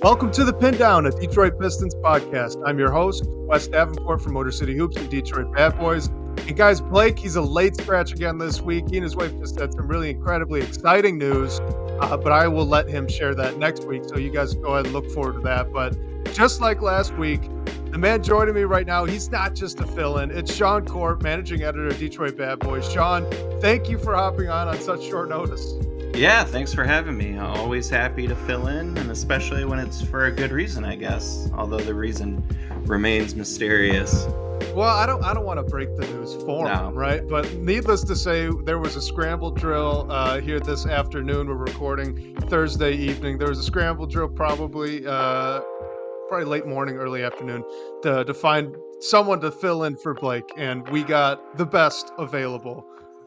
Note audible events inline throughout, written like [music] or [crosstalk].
Welcome to the Pindown, a Detroit Pistons podcast. I'm your host, Wes Davenport from Motor City Hoops and Detroit Bad Boys. And guys, Blake, he's a late scratch again this week. He and his wife just had some really incredibly exciting news, uh, but I will let him share that next week. So you guys go ahead and look forward to that. But just like last week, the man joining me right now, he's not just a fill in. It's Sean Corp, managing editor of Detroit Bad Boys. Sean, thank you for hopping on on such short notice. Yeah, thanks for having me. Always happy to fill in, and especially when it's for a good reason, I guess. Although the reason remains mysterious. Well, I don't. I don't want to break the news for no. him, right? But needless to say, there was a scramble drill uh, here this afternoon. We're recording Thursday evening. There was a scramble drill, probably, uh, probably late morning, early afternoon, to to find someone to fill in for Blake, and we got the best available,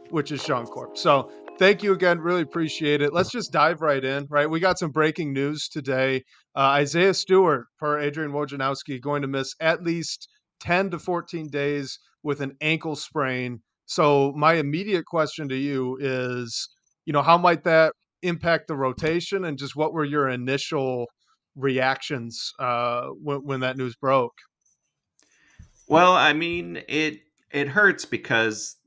which is Sean Corp. So thank you again. Really appreciate it. Let's just dive right in, right? We got some breaking news today. Uh, Isaiah Stewart, per Adrian Wojnarowski, going to miss at least 10 to 14 days with an ankle sprain. So, my immediate question to you is, you know, how might that impact the rotation and just what were your initial reactions uh, when, when that news broke? Well, I mean, it it hurts because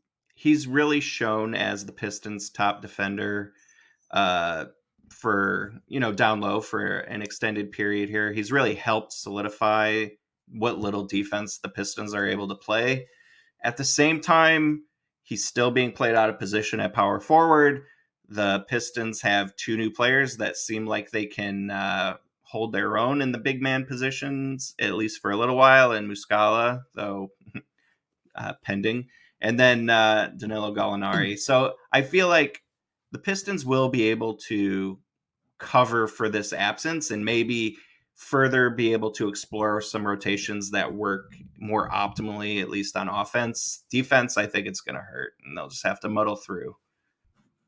he's really shown as the Pistons' top defender uh, for you know down low for an extended period here. He's really helped solidify what little defense the Pistons are able to play. At the same time, he's still being played out of position at power forward. The Pistons have two new players that seem like they can uh, hold their own in the big man positions, at least for a little while, and Muscala, though [laughs] uh, pending and then uh, Danilo Gallinari. So I feel like the Pistons will be able to cover for this absence and maybe further be able to explore some rotations that work more optimally, at least on offense. Defense, I think it's going to hurt, and they'll just have to muddle through.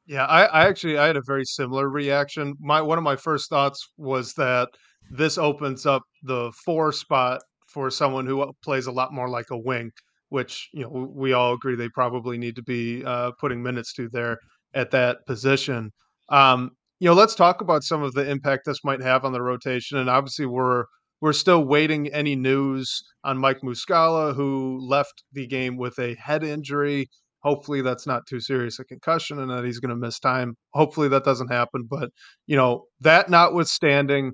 Yeah, I, I actually I had a very similar reaction. My one of my first thoughts was that this opens up the four spot for someone who plays a lot more like a wing which you know we all agree they probably need to be uh, putting minutes to there at that position. Um, you know, let's talk about some of the impact this might have on the rotation, and obviously we're we're still waiting any news on Mike Muscala, who left the game with a head injury. Hopefully, that's not too serious a concussion, and that he's going to miss time. Hopefully, that doesn't happen. But you know, that notwithstanding,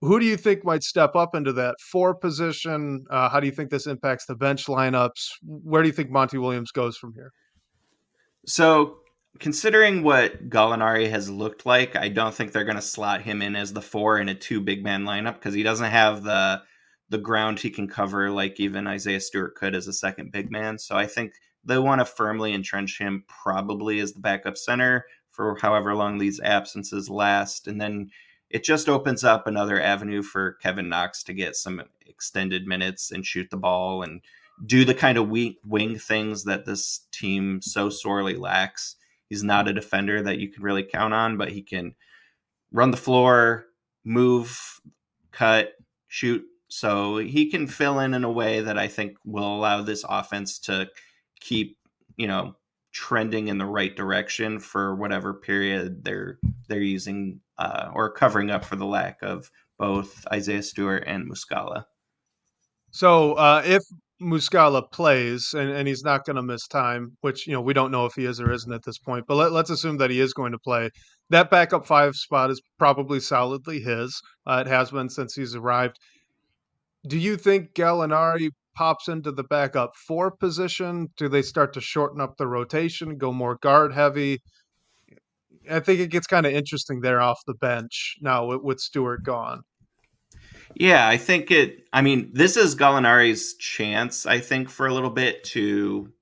who do you think might step up into that four position? Uh, how do you think this impacts the bench lineups? Where do you think Monty Williams goes from here? So, considering what Gallinari has looked like, I don't think they're going to slot him in as the four in a two big man lineup because he doesn't have the the ground he can cover like even Isaiah Stewart could as a second big man. So I think they want to firmly entrench him probably as the backup center for however long these absences last, and then it just opens up another avenue for Kevin Knox to get some extended minutes and shoot the ball and do the kind of wing things that this team so sorely lacks. He's not a defender that you can really count on, but he can run the floor, move, cut, shoot. So he can fill in in a way that I think will allow this offense to keep, you know, trending in the right direction for whatever period they're they're using uh, or covering up for the lack of both Isaiah Stewart and Muscala. So uh, if Muscala plays and, and he's not going to miss time, which you know we don't know if he is or isn't at this point, but let, us assume that he is going to play. That backup five spot is probably solidly his. Uh, it has been since he's arrived. Do you think Gallinari pops into the backup four position? Do they start to shorten up the rotation, go more guard heavy? I think it gets kind of interesting there off the bench now with, with Stewart gone. Yeah, I think it. I mean, this is Gallinari's chance. I think for a little bit to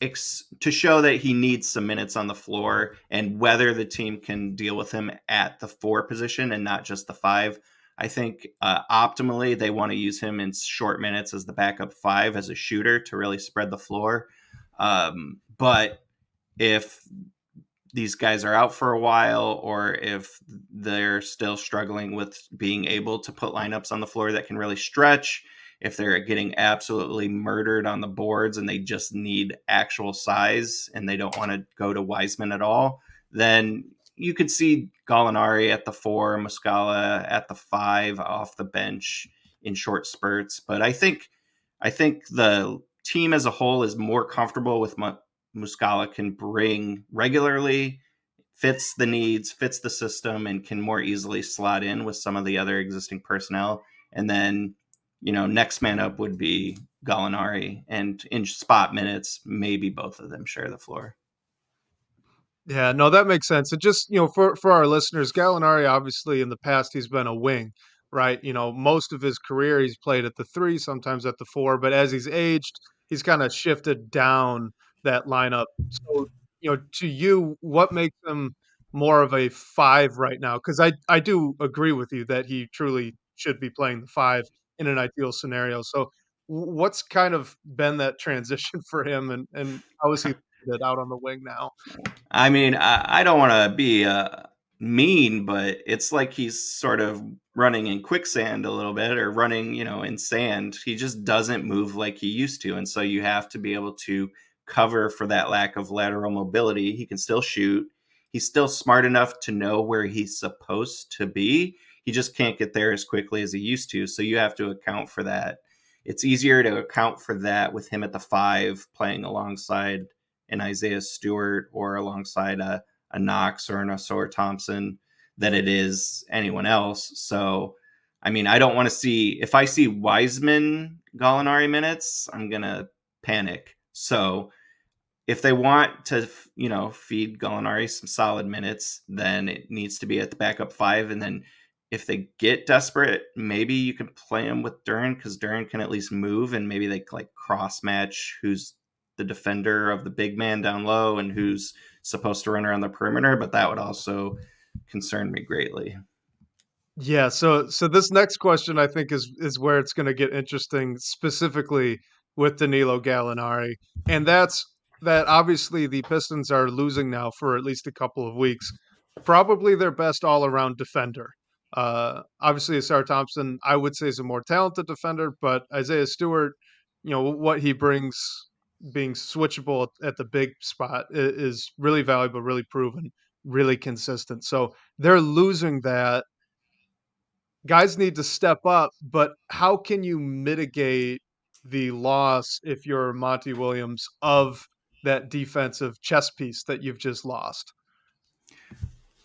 ex, to show that he needs some minutes on the floor and whether the team can deal with him at the four position and not just the five. I think uh, optimally they want to use him in short minutes as the backup five as a shooter to really spread the floor. Um, but if these guys are out for a while or if they're still struggling with being able to put lineups on the floor that can really stretch, if they're getting absolutely murdered on the boards and they just need actual size and they don't want to go to Wiseman at all, then you could see Gallinari at the four, Muscala at the five off the bench in short spurts. But I think I think the team as a whole is more comfortable with what Muscala can bring regularly, fits the needs, fits the system, and can more easily slot in with some of the other existing personnel. And then, you know, next man up would be Gallinari, and in spot minutes, maybe both of them share the floor. Yeah, no, that makes sense. It just, you know, for for our listeners, Gallinari obviously in the past he's been a wing, right? You know, most of his career he's played at the 3, sometimes at the 4, but as he's aged, he's kind of shifted down that lineup. So, you know, to you, what makes him more of a 5 right now? Cuz I I do agree with you that he truly should be playing the 5 in an ideal scenario. So, what's kind of been that transition [laughs] for him and and how is he out on the wing now. I mean, I, I don't want to be uh, mean, but it's like he's sort of running in quicksand a little bit or running, you know, in sand. He just doesn't move like he used to. And so you have to be able to cover for that lack of lateral mobility. He can still shoot. He's still smart enough to know where he's supposed to be. He just can't get there as quickly as he used to. So you have to account for that. It's easier to account for that with him at the five playing alongside an Isaiah Stewart or alongside a, a Knox or an Ausar Thompson than it is anyone else. So, I mean, I don't want to see if I see Wiseman Gallinari minutes, I'm gonna panic. So, if they want to, you know, feed Gallinari some solid minutes, then it needs to be at the backup five. And then if they get desperate, maybe you can play him with Duren because Duren can at least move and maybe they like cross match who's the defender of the big man down low and who's supposed to run around the perimeter, but that would also concern me greatly. Yeah, so so this next question I think is is where it's going to get interesting specifically with Danilo Gallinari. And that's that obviously the Pistons are losing now for at least a couple of weeks. Probably their best all-around defender. Uh obviously Ausar Thompson I would say is a more talented defender, but Isaiah Stewart, you know, what he brings being switchable at the big spot is really valuable, really proven, really consistent. So they're losing that. Guys need to step up, but how can you mitigate the loss if you're Monty Williams of that defensive chess piece that you've just lost?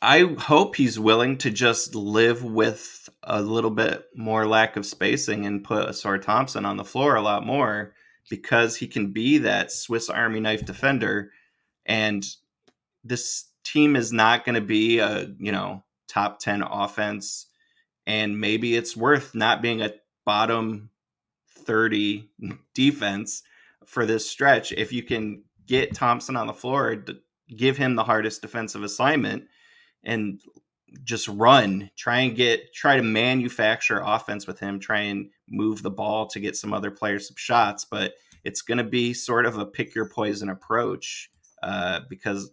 I hope he's willing to just live with a little bit more lack of spacing and put Ausar Thompson on the floor a lot more because he can be that Swiss Army knife defender. And this team is not going to be a, you know, top 10 offense. And maybe it's worth not being a bottom 30 [laughs] defense for this stretch. If you can get Thompson on the floor, give him the hardest defensive assignment and just run, try and get, try to manufacture offense with him, try and move the ball to get some other players some shots. But it's going to be sort of a pick your poison approach uh, because,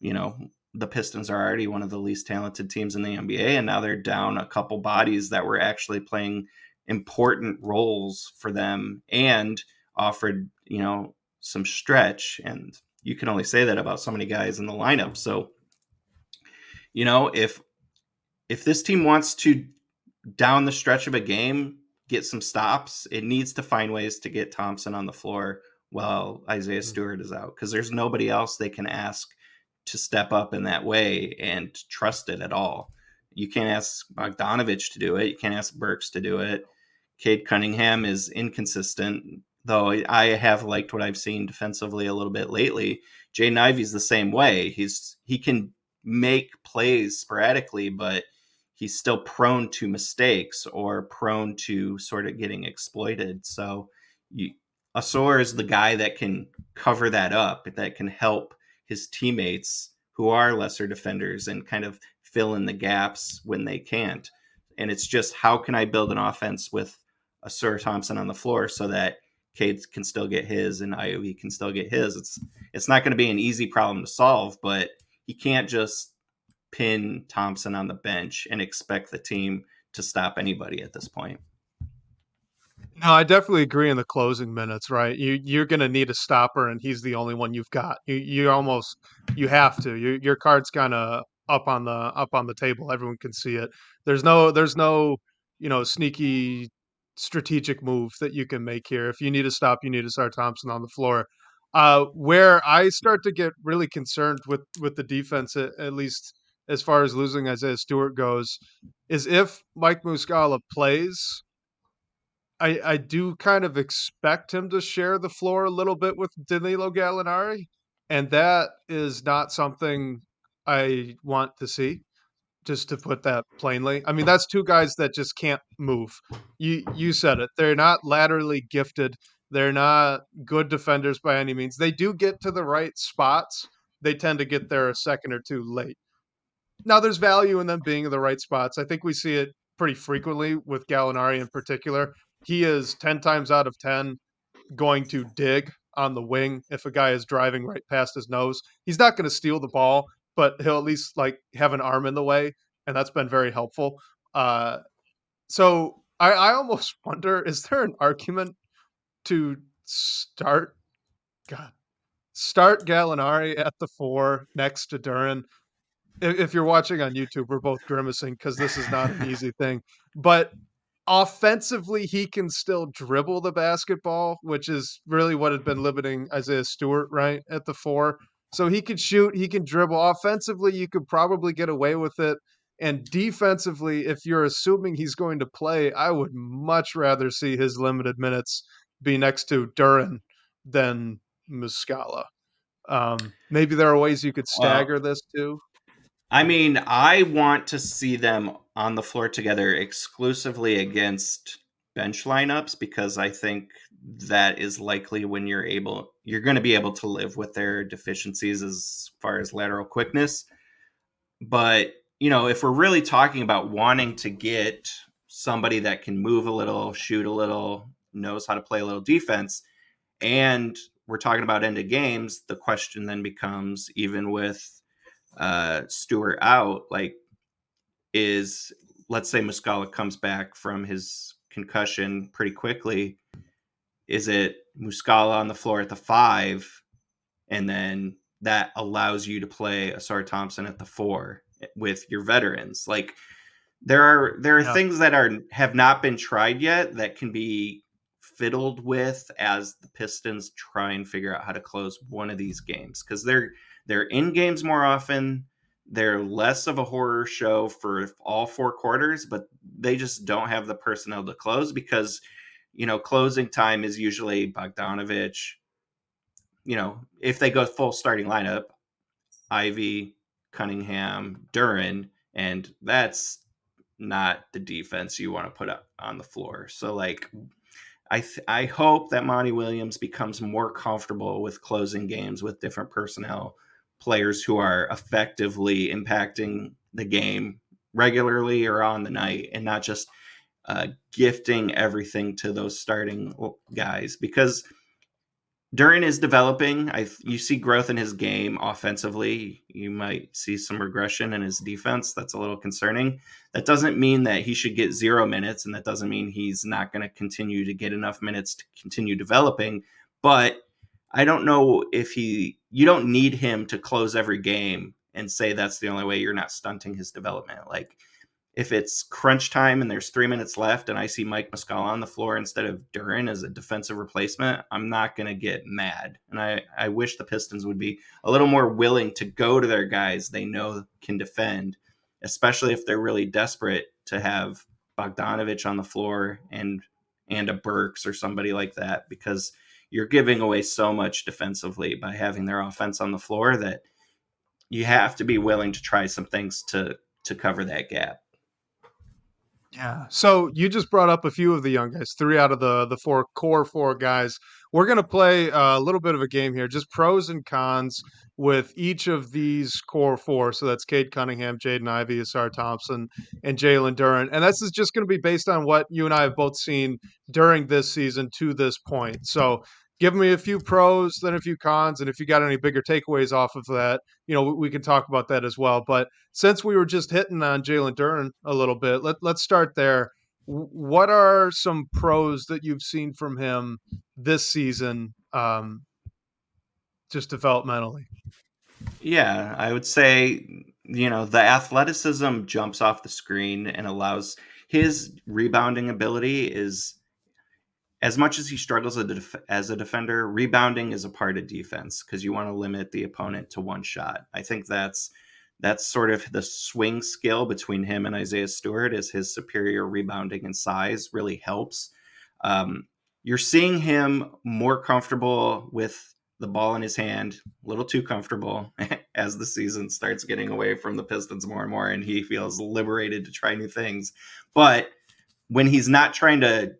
you know, the Pistons are already one of the least talented teams in the NBA, and now they're down a couple bodies that were actually playing important roles for them and offered, you know, some stretch. And you can only say that about so many guys in the lineup. So, you know, if if this team wants to down the stretch of a game get some stops, it needs to find ways to get Thompson on the floor while Isaiah mm-hmm. Stewart is out because there's nobody else they can ask to step up in that way and trust it at all. You can't ask Bogdanovic to do it. You can't ask Burks to do it. Cade Cunningham is inconsistent, though I have liked what I've seen defensively a little bit lately. Jaden Ivey's the same way. He's he can make plays sporadically, but – he's still prone to mistakes or prone to sort of getting exploited. So you, Ausar is the guy that can cover that up, that can help his teammates who are lesser defenders and kind of fill in the gaps when they can't. And it's just how can I build an offense with Ausar Thompson on the floor so that Cade can still get his and Ivey can still get his. It's it's not going to be an easy problem to solve, but he can't just pin Thompson on the bench and expect the team to stop anybody at this point. No, I definitely agree in the closing minutes, right? You you're going to need a stopper and he's the only one you've got. You you almost you have to. Your your card's kind of up on the up on the table. Everyone can see it. There's no there's no you know sneaky strategic move that you can make here. If you need to stop, you need to start Thompson on the floor. Uh, where I start to get really concerned with with the defense, at, at least as far as losing Isaiah Stewart goes, is if Mike Muscala plays. I, I do kind of expect him to share the floor a little bit with Danilo Gallinari, and that is not something I want to see just to put that plainly. I mean, that's two guys that just can't move. You you said it. They're not laterally gifted. They're not good defenders by any means. They do get to the right spots. They tend to get there a second or two late. Now, there's value in them being in the right spots. I think we see it pretty frequently with Gallinari in particular. He is 10 times out of 10 going to dig on the wing if a guy is driving right past his nose. He's not going to steal the ball, but he'll at least like have an arm in the way, and that's been very helpful. Uh, so I, I almost [laughs] wonder: is there an argument to start? God, start Gallinari at the four next to Duren. If, if you're watching on YouTube, we're both grimacing because this is not an [laughs] easy thing. But offensively, he can still dribble the basketball, which is really what had been limiting Isaiah Stewart, right, at the four. So he can shoot, he can dribble. Offensively, you could probably get away with it. And defensively, if you're assuming he's going to play, I would much rather see his limited minutes be next to Duren than Muscala. Um, maybe there are ways you could stagger well, this too. I mean, I want to see them on the floor together exclusively against bench lineups because I think that is likely when you're able you're going to be able to live with their deficiencies as far as lateral quickness. But you know if we're really talking about wanting to get somebody that can move a little shoot a little knows how to play a little defense and we're talking about end of games the question then becomes even with uh Stewart out like is let's say Muscala comes back from his concussion pretty quickly is it Muscala on the floor at the five, and then that allows you to play Ausar Thompson at the four with your veterans? Like there are there are yeah. things that are have not been tried yet that can be fiddled with as the Pistons try and figure out how to close one of these games because they're they're in games more often. They're less of a horror show for all four quarters, but they just don't have the personnel to close because you know, closing time is usually Bogdanovic. You know, if they go full starting lineup, Ivey, Cunningham, Duren, and that's not the defense you want to put up on the floor. So like I th- I hope that Monty Williams becomes more comfortable with closing games with different personnel, players who are effectively impacting the game regularly or on the night, and not just uh, gifting everything to those starting guys because Duren is developing. I you see growth in his game offensively. You might see some regression in his defense. That's a little concerning. That doesn't mean that he should get zero minutes, and that doesn't mean he's not going to continue to get enough minutes to continue developing. But I don't know if he. You don't need him to close every game and say that's the only way you're not stunting his development. Like if it's crunch time and there's three minutes left and I see Mike Muscala on the floor instead of Duren as a defensive replacement, I'm not going to get mad. And I, I wish the Pistons would be a little more willing to go to their guys they know can defend, especially if they're really desperate to have Bogdanovic on the floor and and a Burks or somebody like that because you're giving away so much defensively by having their offense on the floor that you have to be willing to try some things to to cover that gap. Yeah. So you just brought up a few of the young guys, three out of the the four core four guys. We're gonna play a little bit of a game here, just pros and cons with each of these core four. So that's Cade Cunningham, Jaden Ivey, Ausar Thompson, and Jalen Duren. And this is just going to be based on what you and I have both seen during this season to this point. So give me a few pros, then a few cons, and if you got any bigger takeaways off of that, you know, we, can talk about that as well. But since we were just hitting on Jalen Duren a little bit, let let's start there. What are some pros that you've seen from him this season, um, just developmentally? Yeah, I would say you know, the athleticism jumps off the screen and allows his rebounding ability is as much as he struggles as a, defender, rebounding is a part of defense because you want to limit the opponent to one shot. I think that's that's sort of the swing skill between him and Isaiah Stewart is his superior rebounding and size really helps. Um, you're seeing him more comfortable with the ball in his hand, a little too comfortable [laughs] as the season starts getting away from the Pistons more and more, and he feels liberated to try new things. But when he's not trying to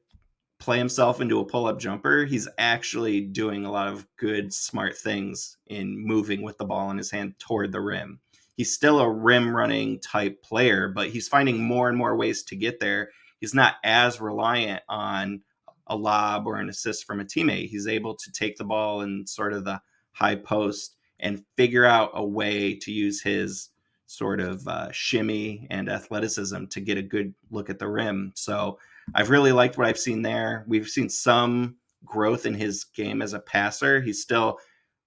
play himself into a pull up jumper, he's actually doing a lot of good, smart things in moving with the ball in his hand toward the rim. He's still a rim running type player, but he's finding more and more ways to get there. He's not as reliant on a lob or an assist from a teammate. He's able to take the ball in sort of the high post and figure out a way to use his sort of uh, shimmy and athleticism to get a good look at the rim. So I've really liked what I've seen there. We've seen some growth in his game as a passer. He's still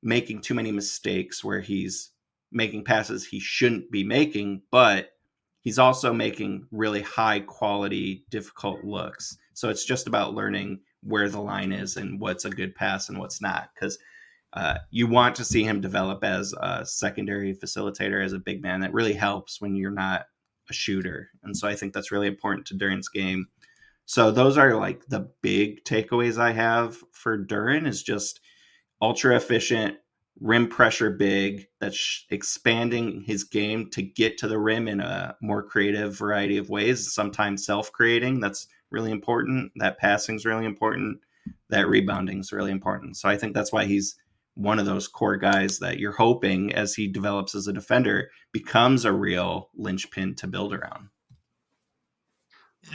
making too many mistakes where he's making passes he shouldn't be making, but he's also making really high quality, difficult looks. So it's just about learning where the line is and what's a good pass and what's not. Because uh, you want to see him develop as a secondary facilitator, as a big man. That really helps when you're not a shooter. And so I think that's really important to Duren's game. So those are like the big takeaways I have for Duren is just ultra efficient, rim pressure big, that's expanding his game to get to the rim in a more creative variety of ways, sometimes self-creating. That's really important. That passing is really important. That rebounding is really important. So I think that's why he's one of those core guys that you're hoping as he develops as a defender becomes a real linchpin to build around.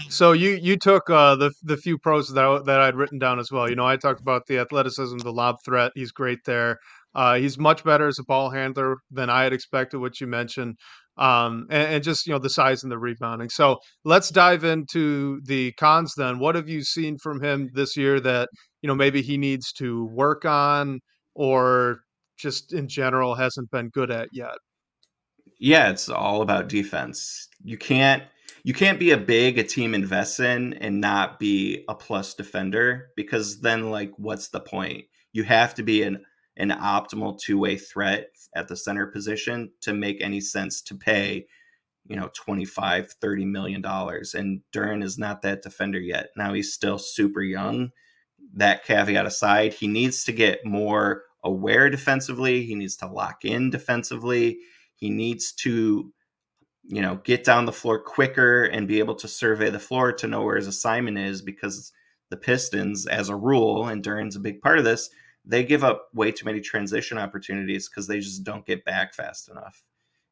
So you you took uh, the the few pros that that I'd written down as well. You know, I talked about the athleticism, the lob threat. He's great there. Uh, he's much better as a ball handler than I had expected. What you mentioned, um, and, and, just you know the size and the rebounding. So let's dive into the cons then. What have you seen from him this year that you know maybe he needs to work on, or just in general hasn't been good at yet? Yeah, it's all about defense. You can't you can't be a big a team invests in and not be a plus defender because then like what's the point? You have to be an an optimal two-way threat at the center position to make any sense to pay you know 25 30 million dollars and Duren is not that defender yet. Now he's still super young. That caveat aside, he needs to get more aware defensively, he needs to lock in defensively. He needs to you know, get down the floor quicker and be able to survey the floor to know where his assignment is because the Pistons, as a rule, and Duren's a big part of this, they give up way too many transition opportunities because they just don't get back fast enough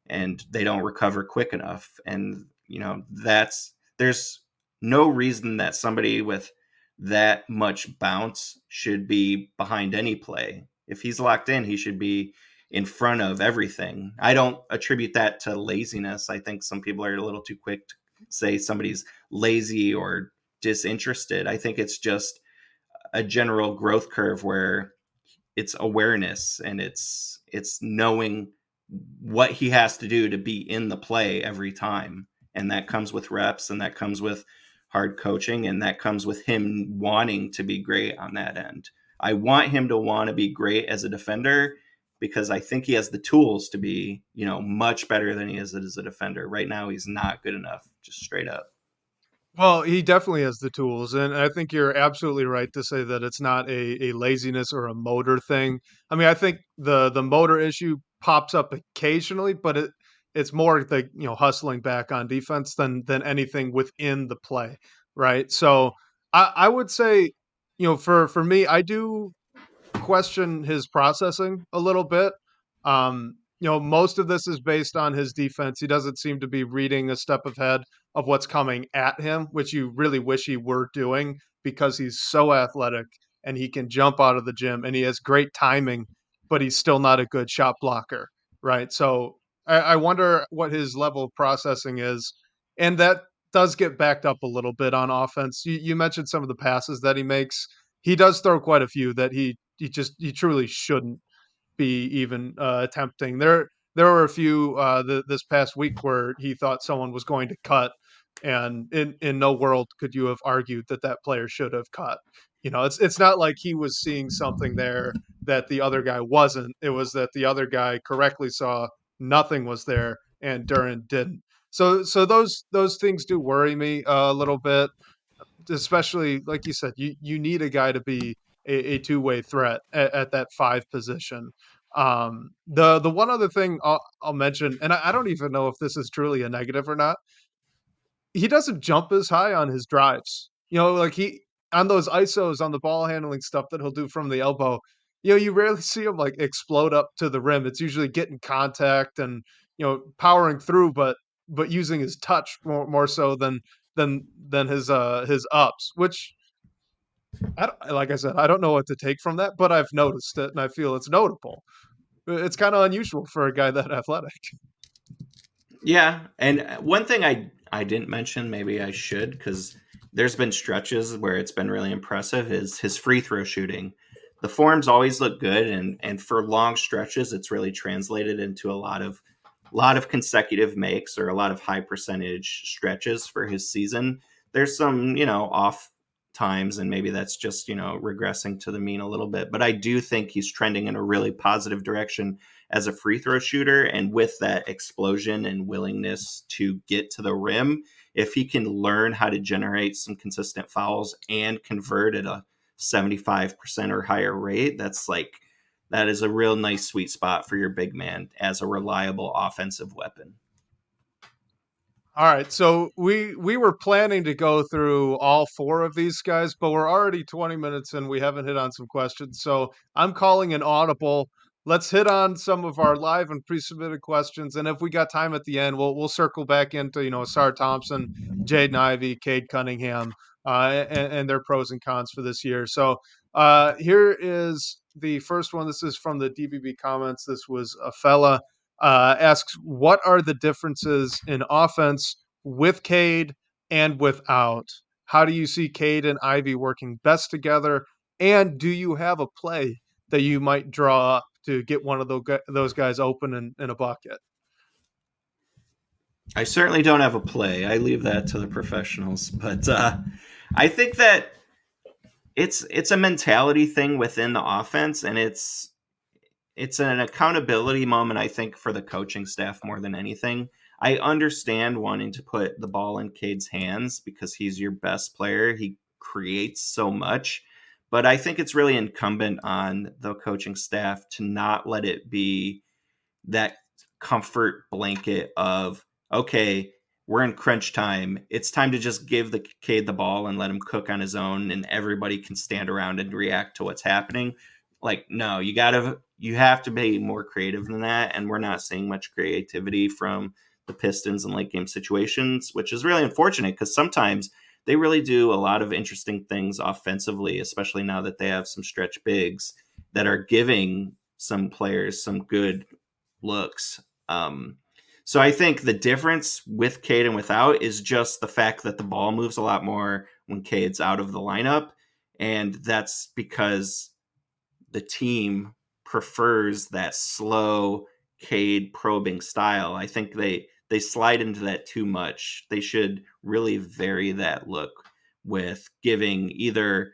and they don't recover quick enough. And, you know, that's there's no reason that somebody with that much bounce should be behind any play. If he's locked in, he should be in front of everything. I don't attribute that to laziness. I think some people are a little too quick to say somebody's lazy or disinterested. I think it's just a general growth curve where it's awareness and it's it's knowing what he has to do to be in the play every time. And that comes with reps and that comes with hard coaching and that comes with him wanting to be great on that end. I want him to want to be great as a defender because I think he has the tools to be, you know, much better than he is as a defender. Right now, he's not good enough, just straight up. Well, he definitely has the tools, and I think you're absolutely right to say that it's not a, a laziness or a motor thing. I mean, I think the the motor issue pops up occasionally, but it it's more the you know hustling back on defense than than anything within the play, right? So I, I would say, you know, for for me, I do question his processing a little bit. Um, you know, most of this is based on his defense. He doesn't seem to be reading a step ahead of what's coming at him, which you really wish he were doing because he's so athletic and he can jump out of the gym and he has great timing, but he's still not a good shot blocker, right? So I, I wonder what his level of processing is. And that does get backed up a little bit on offense. You, you mentioned some of the passes that he makes. He does throw quite a few that he he just he truly shouldn't be even uh, attempting. There there were a few uh, the, this past week where he thought someone was going to cut, and in in no world could you have argued that that player should have cut. You know, it's it's not like he was seeing something there that the other guy wasn't. It was that the other guy correctly saw nothing was there and Duren didn't. So so those those things do worry me a little bit, especially like you said, you you need a guy to be a, a two way threat at, at, that five position. Um, the the one other thing I'll, I'll mention, and I, I don't even know if this is truly a negative or not. He doesn't jump as high on his drives. You know, like he on those isos on the ball handling stuff that he'll do from the elbow. You know, you rarely [laughs] see him like explode up to the rim. It's usually getting contact and you know powering through, but but using his touch more, more so than than than his uh his ups, which I like I said, I don't know what to take from that, but I've noticed it and I feel it's notable. It's kind of unusual for a guy that [laughs] athletic. Yeah, and uh, one thing I I didn't mention, maybe I should, because there's been stretches where it's been really impressive. Is his free throw shooting? The forms always look good, and and for long stretches, it's really translated into a lot of lot of consecutive makes or a lot of high percentage stretches for his season. There's some, you know, off times and maybe that's just, you know, regressing to the mean a little bit, but I do think he's trending in a really positive direction as a free throw shooter and with that explosion and willingness to get to the rim, if he can learn how to generate some consistent fouls and convert at a 75% or higher rate, that's like that is a real nice sweet spot for your big man as a reliable offensive weapon. All right, so we we were planning to go through all four of these guys, but we're already 20 minutes and we haven't hit on some questions. So I'm calling an audible. Let's hit on some of our live and pre-submitted questions, and if we got time at the end, we'll we'll circle back into you know Ausar Thompson, Jaden Ivey, Cade Cunningham, uh, and, and, their pros and cons for this year. So uh, here is the first one. This is from the DBB comments. This was a fella uh, asks, "What are the differences in offense with Cade and without? How do you see Cade and Ivey working best together? And do you have a play that you might draw up to get one of those guys open in, in a bucket?" I certainly don't have a play. I leave that to the professionals, but uh, I think that it's it's a mentality thing within the offense and it's it's an accountability moment i think for the coaching staff more than anything i understand wanting to put the ball in cade's hands because he's your best player he creates so much but i think it's really incumbent on the coaching staff to not let it be that comfort blanket of okay we're in crunch time. It's time to just give the Cade the ball and let him cook on his own, and everybody can stand around and react to what's happening. Like, no, you gotta, you have to be more creative than that, and we're not seeing much creativity from the Pistons in late game situations, which is really unfortunate because sometimes they really do a lot of interesting things offensively, especially now that they have some stretch bigs that are giving some players some good looks. Um, so I think the difference with Cade and without is just the fact that the ball moves a lot more when Cade's out of the lineup. And that's because the team prefers that slow Cade probing style. I think they they slide into that too much. They should really vary that look with giving either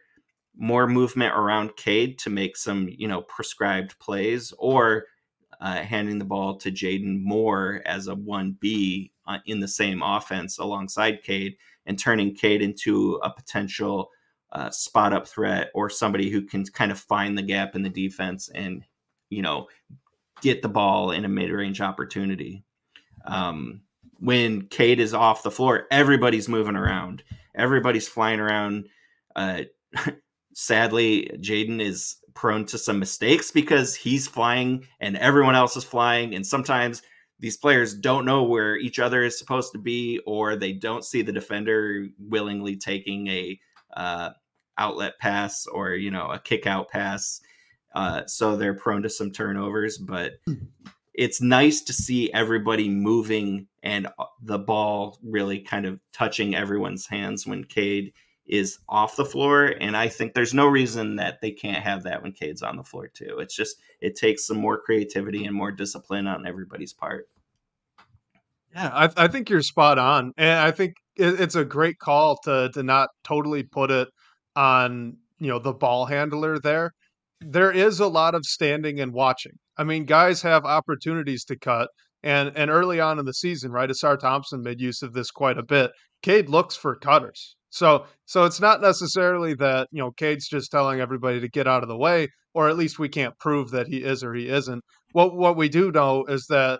more movement around Cade to make some, you know, prescribed plays or uh, handing the ball to Jaden Moore as a 1B uh, in the same offense alongside Cade and turning Cade into a potential uh, spot up threat or somebody who can kind of find the gap in the defense and, you know, get the ball in a mid range opportunity. Um, when Cade is off the floor, everybody's moving around, everybody's flying around. Uh, [laughs] sadly, Jaden is prone to some mistakes because he's flying and everyone else is flying. And sometimes these players don't know where each other is supposed to be, or they don't see the defender willingly taking a uh, outlet pass or you know a kick out pass. Uh, so they're prone to some turnovers, but it's nice to see everybody moving and uh, the ball really kind of touching everyone's hands when Cade is off the floor. And I think there's no reason that they can't have that when Cade's on the floor too. It's just it takes some more creativity and more discipline on everybody's part. Yeah, I, I think you're spot on, and I think it, it's a great call to to not totally put it on you know the ball handler there. There is a lot of standing and watching. I mean, guys have opportunities to cut, and and early on in the season, right, Ausar Thompson made use of this quite a bit. Cade looks for cutters. So so it's not necessarily that, you know, Cade's just telling everybody to get out of the way, or at least we can't prove that he is or he isn't. What what we do know is that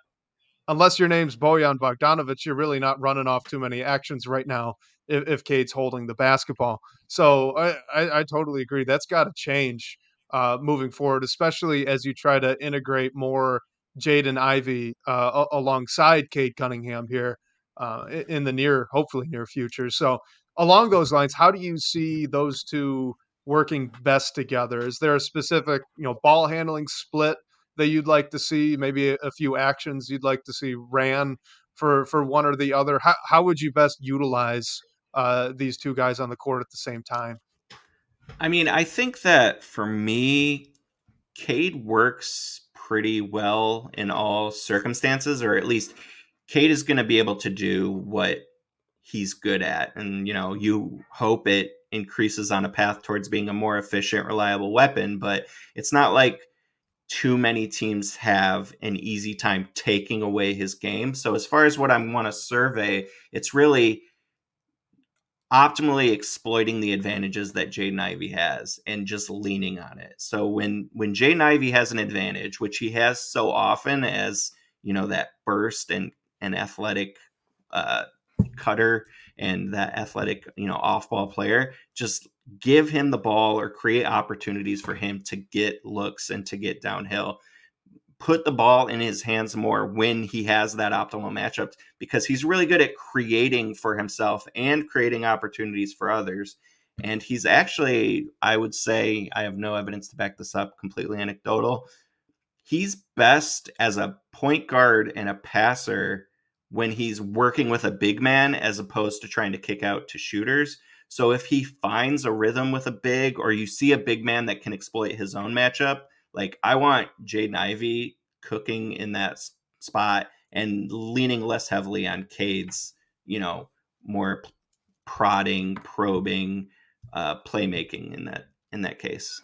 unless your name's Bojan Bogdanovic, you're really not running off too many actions right now if, if Cade's holding the basketball. So I, I, I totally agree. That's got to change uh, moving forward, especially as you try to integrate more Jaden Ivey uh, alongside Cade Cunningham here uh, in the near, hopefully near future. So along those lines, how do you see those two working best together? Is there a specific, you know, ball handling split that you'd like to see? Maybe a, a few actions you'd like to see ran for for one or the other. How how would you best utilize uh, these two guys on the court at the same time? I mean, I think that for me, Cade works pretty well in all circumstances, or at least Cade is going to be able to do what he's good at. And, you know, you hope it increases on a path towards being a more efficient, reliable weapon, but it's not like too many teams have an easy time taking away his game. So as far as what I want to survey, it's really optimally exploiting the advantages that Jaden Ivey has and just leaning on it. So when when Jaden Ivey has an advantage, which he has so often as you know that burst and an athletic uh, cutter and that athletic you know off ball player, just give him the ball or create opportunities for him to get looks and to get downhill put the ball in his hands more when he has that optimal matchup because he's really good at creating for himself and creating opportunities for others. And he's actually, I would say, I have no evidence to back this up, completely anecdotal. He's best as a point guard and a passer when he's working with a big man as opposed to trying to kick out to shooters. So if he finds a rhythm with a big, or you see a big man that can exploit his own matchup, like I want Jaden Ivey cooking in that spot and leaning less heavily on Cade's, you know, more prodding, probing, uh, playmaking in that in that case.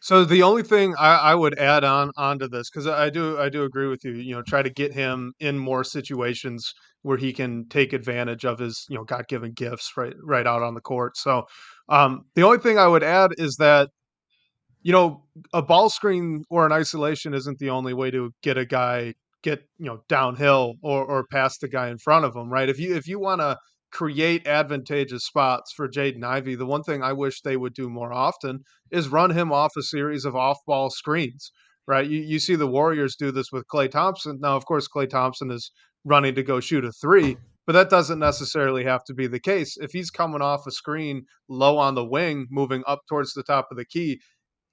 So the only thing I, I would add on onto this, because I do I do agree with you, you know, try to get him in more situations where he can take advantage of his, you know, God given gifts right right out on the court. So um, the only thing I would add is that you know, a ball screen or an isolation isn't the only way to get a guy get you know downhill or or past the guy in front of him, right? If you if you want to create advantageous spots for Jaden Ivey, the one thing I wish they would do more often is run him off a series of off-ball screens, right? You you see the Warriors do this with Klay Thompson. Now, of course, Klay Thompson is running to go shoot a three, but that doesn't necessarily have to be the case. If he's coming off a screen low on the wing, moving up towards the top of the key,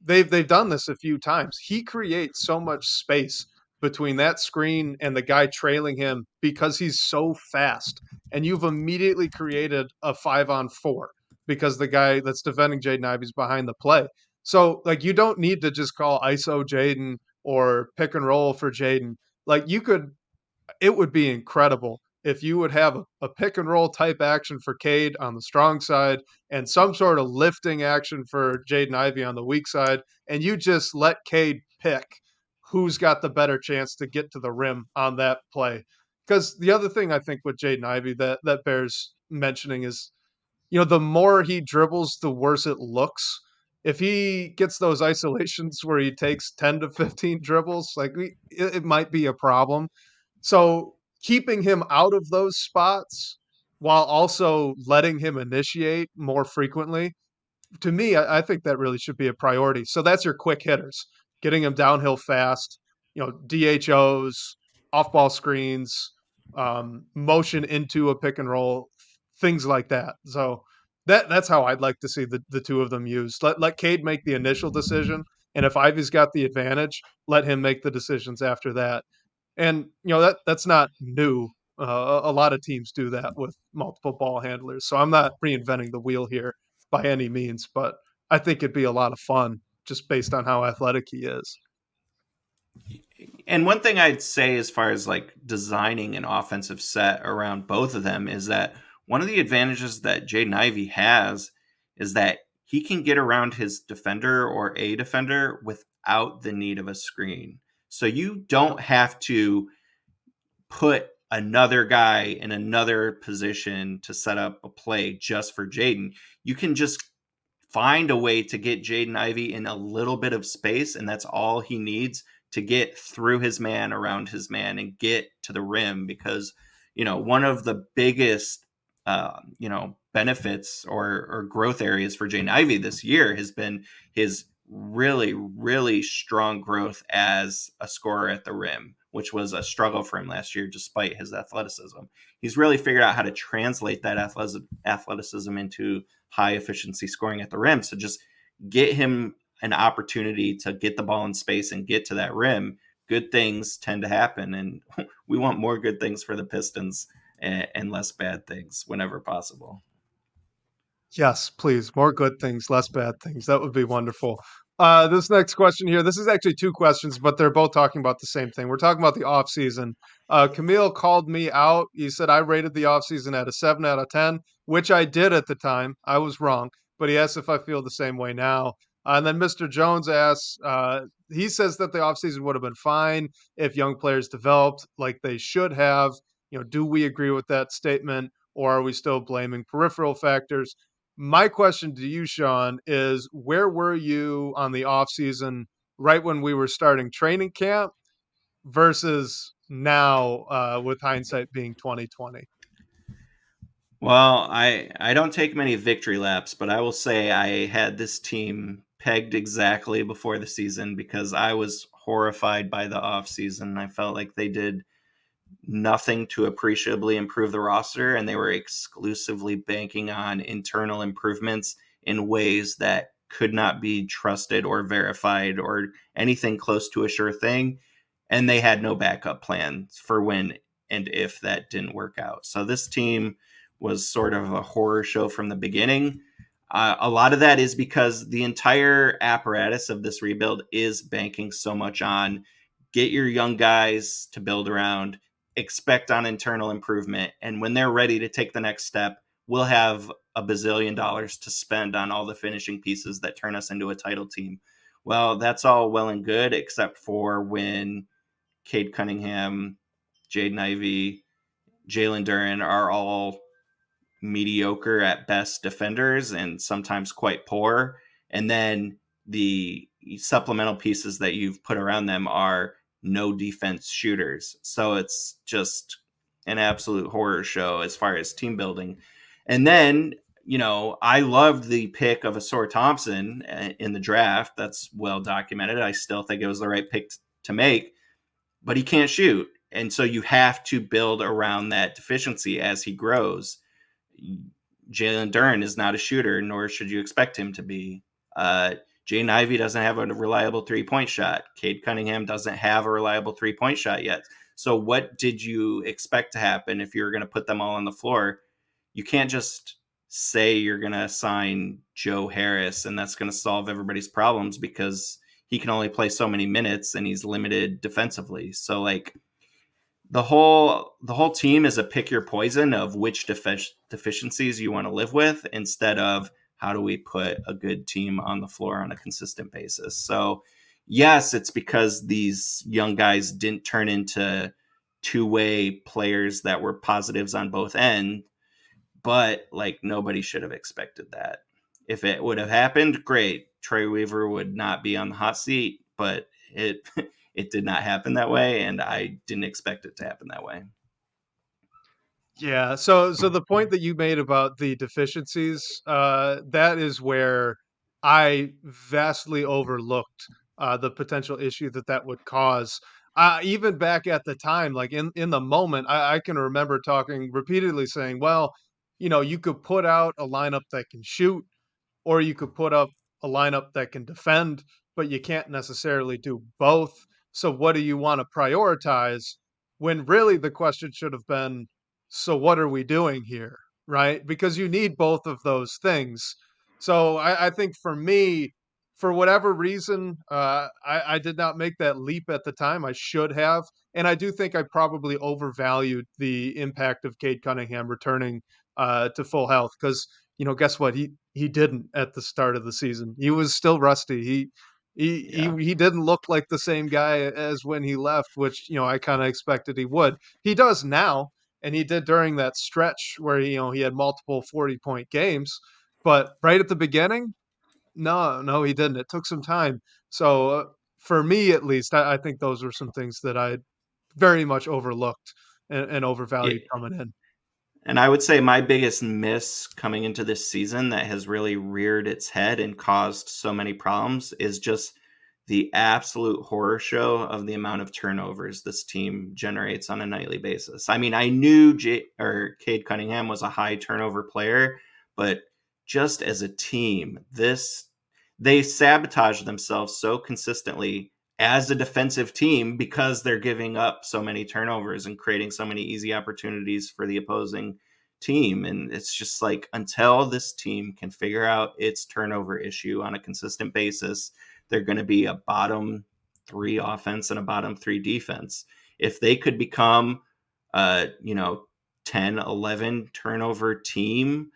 they've they've done this a few times. He creates so much space between that screen and the guy trailing him because he's so fast. And you've immediately created a five on four because the guy that's defending Jaden Ivey's behind the play. So like you don't need to just call ISO Jaden or pick and roll for Jaden. Like you could it would be incredible if you would have a, pick and roll type action for Cade on the strong side and some sort of lifting action for Jaden Ivey on the weak side, and you just let Cade pick who's got the better chance to get to the rim on that play. Because the other thing I think with Jaden Ivey that that bears mentioning is, you know, the more he dribbles, the worse it looks. If he gets those [laughs] isolations where he takes ten to fifteen dribbles, like it, it might be a problem. So keeping him out of those spots while also letting him initiate more frequently, to me, I, I, think that really should be a priority. So that's your quick hitters, getting him downhill fast, you know, DHOs, off ball screens, um, motion into a pick and roll, things like that. So that that's how I'd like to see the, the two of them used. Let let Cade make the initial decision. And if Ivey's got the advantage, let him make the decisions after that. And you know that that's not new Uh, a lot of teams do that with multiple ball handlers. So I'm not reinventing the wheel here by any means, but I think it'd be a lot of fun just based on how athletic he is. And one thing I'd say as far as like designing an offensive set around both of them is that one of the advantages that Jaden Ivey has is that he can get around his defender or a defender without the need of a screen. So you don't have to put another guy in another position to set up a play just for Jaden. You can just find a way to get Jaden Ivey in a little bit of space, and that's all he needs to get through his man, around his man, and get to the rim. Because you know one of the biggest uh, you know benefits or or growth areas for Jaden Ivey this year has been his really really strong growth as a scorer at the rim which was a struggle for him last year despite his athleticism. He's really figured out how to translate that athleticism into high efficiency scoring at the rim. So just get him an opportunity to get the ball in space and get to that rim. Good things tend to happen, and [laughs] we want more good things for the Pistons and, less bad things whenever possible. Yes, please. More good things, less bad things. That would be wonderful. Uh, this next question here, this is actually two questions, but they're both talking about the same thing. We're talking about the off season. Uh, Camille called me out. He said I rated the off season at a seven out of ten, which I did at the time. I was wrong, but he asked if I feel the same way now. Uh, and then Mr. Jones asks, uh, he says that the offseason would have been fine if young players developed like they should have. You know, do we agree with that statement, or are we still blaming peripheral factors? My question to you, Sean, is where were you on the off season right when we were starting training camp versus now uh, with hindsight being 2020? Well, I I don't take many victory laps, but I will say I had this team pegged exactly before the season because I was horrified by the off season. I felt like they did nothing to appreciably improve the roster, and they were exclusively banking on internal improvements in ways that could not be trusted or verified or anything close to a sure thing. And they had no backup plans for when and if that didn't work out. So this team was sort of a horror show from the beginning. Uh, a lot of that is because the entire apparatus of this rebuild is banking so much on get your young guys to build around, expect on internal improvement. And when they're ready to take the next step, we'll have a bazillion dollars to spend on all the finishing pieces that turn us into a title team. Well, that's all well and good, except for when Cade Cunningham, Jaden Ivey, Jalen Duren are all mediocre at best defenders and sometimes quite poor. And then the supplemental pieces that you've put around them are no defense shooters. So it's just an absolute horror show as far as team building. And then, you know, I loved the pick of Ausar Thompson uh, in the draft. That's well documented. I still think it was the right pick to make, but he can't shoot. And so you have to build around that deficiency as he grows. Jalen Duren is not a shooter, nor should you expect him to be. Uh, Jaden Ivey doesn't have a reliable three point shot. Cade Cunningham doesn't have a reliable three point shot yet. So, what did you expect to happen if you were going to put them all on the floor? You can't just say you're going to sign Joe Harris and that's going to solve everybody's problems because he can only play so many minutes and he's limited defensively. So, like, the whole the whole team is a pick your poison of which defi- deficiencies you want to live with instead of how do we put a good team on the floor on a consistent basis? So, yes, it's because these young guys didn't turn into two way players that were positives on both ends, but like nobody should have expected that. If it would have happened, great. Troy Weaver would not be on the hot seat, but it [laughs] it did not happen that way, and I didn't expect it to happen that way. Yeah. So so the point that you made about the deficiencies, uh, that is where I vastly overlooked uh, the potential issue that that would cause. Uh, even back at the time, like in in the moment, I, I can remember talking repeatedly saying, "Well, you know, you could put out a lineup that can shoot, or you could put up a lineup that can defend, but you can't necessarily do both. So, what do you want to prioritize?" When really the question should have been so what are we doing here? Right? Because you need both of those things. So I, I think for me, for whatever reason, uh, I, I did not make that leap at the time. I should have. And I do think I probably overvalued the impact of Cade Cunningham returning uh, to full health because, you know, guess what? He he didn't at the start of the season. He was still rusty. He he, yeah. he he didn't look like the same guy as when he left, which you know I kind of expected he would. He does now, and he did during that stretch where you know he had multiple forty point games. But right at the beginning, no, no, he didn't. It took some time. So uh, for me, at least, I, I, think those were some things that I very much overlooked and, and overvalued yeah. coming in. And I would say my biggest miss coming into this season that has really reared its head and caused so many problems is just the absolute horror show of the amount of turnovers this team generates on a nightly basis. I mean, I knew J- or Cade Cunningham was a high turnover player, but just as a team, this they sabotage themselves so consistently as a defensive team because they're giving up so many turnovers and creating so many easy opportunities for the opposing team. And it's just like until this team can figure out its turnover issue on a consistent basis, they're going to be a bottom three offense and a bottom three defense. If they could become a, you know, 10, 11 turnover team,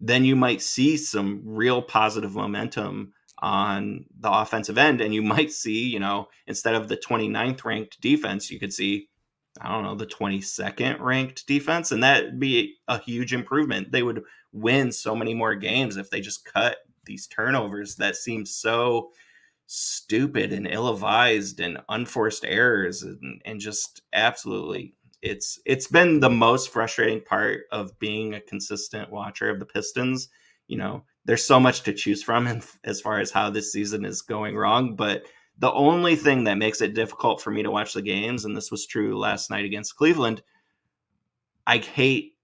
then you might see some real positive momentum on the offensive end. And you might see, you know, instead of the 29th ranked defense, you could see, I don't know, the 22nd ranked defense. And that'd be a huge improvement. They would win so many more games if they just cut these turnovers that seem so stupid and ill-advised and unforced errors and, and just absolutely it's it's been the most frustrating part of being a consistent watcher of the Pistons. You know, there's so much to choose from as far as how this season is going wrong, but the only thing that makes it difficult for me to watch the games, and this was true last night against Cleveland, I hate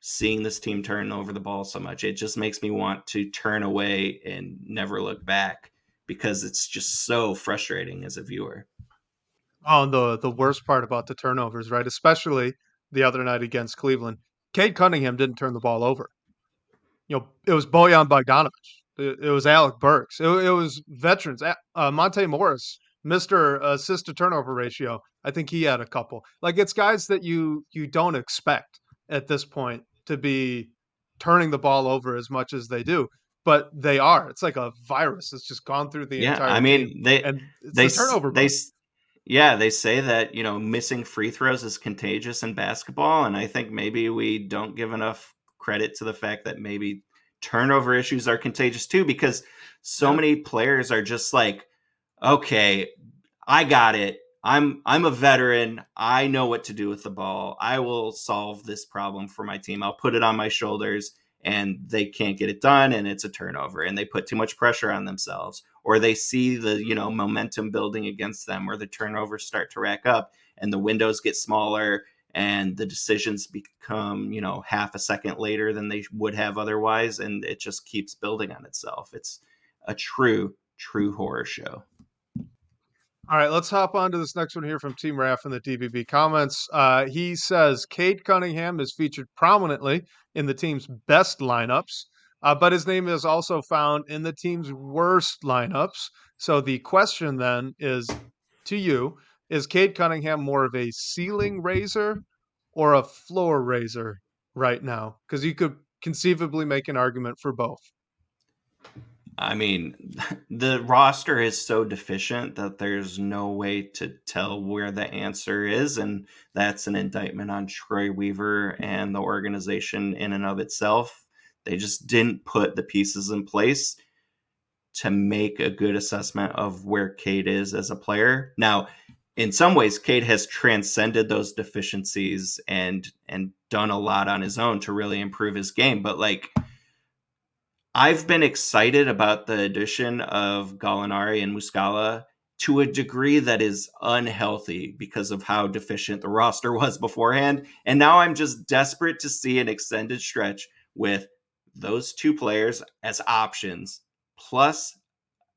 seeing this team turn over the ball so much. It just makes me want to turn away and never look back because it's just so frustrating as a viewer. Oh, the the worst part about the turnovers, right? Especially the other night against Cleveland. Cade Cunningham didn't turn the ball over. You know, it was Bojan Bogdanovic. It, it was Alec Burks. It, it was veterans. Uh, Monte Morris, Mister Assist to Turnover ratio. I think he had a couple. Like it's guys that you you don't expect at this point to be turning the ball over as much as they do but they are. It's like a virus. It's just gone through the yeah, entire. I mean, they and they the turnover. They yeah, they say that, you know, missing free throws is contagious in basketball. And I think maybe we don't give enough credit to the fact that maybe turnover issues are contagious too, because so yeah. many players are just like, okay, I got it. I'm I'm a veteran. I know what to do with the ball. I will solve this problem for my team. I'll put it on my shoulders and they can't get it done and it's a turnover and they put too much pressure on themselves or they see the you know momentum building against them or the turnovers start to rack up and the windows get smaller and the decisions become you know half a second later than they would have otherwise and it just keeps building on itself. It's a true true horror show all right, let's hop on to this next one here from Team Raff in the DBB comments. Uh, he says Cade Cunningham is featured prominently in the team's best lineups, uh, but his name is also found in the team's worst lineups. So the question then is to you is Cade Cunningham more of a ceiling raiser or a floor raiser right now? Because you could conceivably make an argument for both. I mean, [laughs] the roster is so deficient that there's no way to tell where the answer is. And that's an indictment on Troy Weaver and the organization in and of itself. They just didn't put the pieces in place to make a good assessment of where Cade is as a player. Now, in some ways, Cade has transcended those deficiencies and and done a lot on his own to really improve his game. But like I've been excited about the addition of Gallinari and Muscala to a degree that is unhealthy because of how deficient the roster [laughs] was beforehand. And now I'm just desperate to see an extended stretch with those two players as options, plus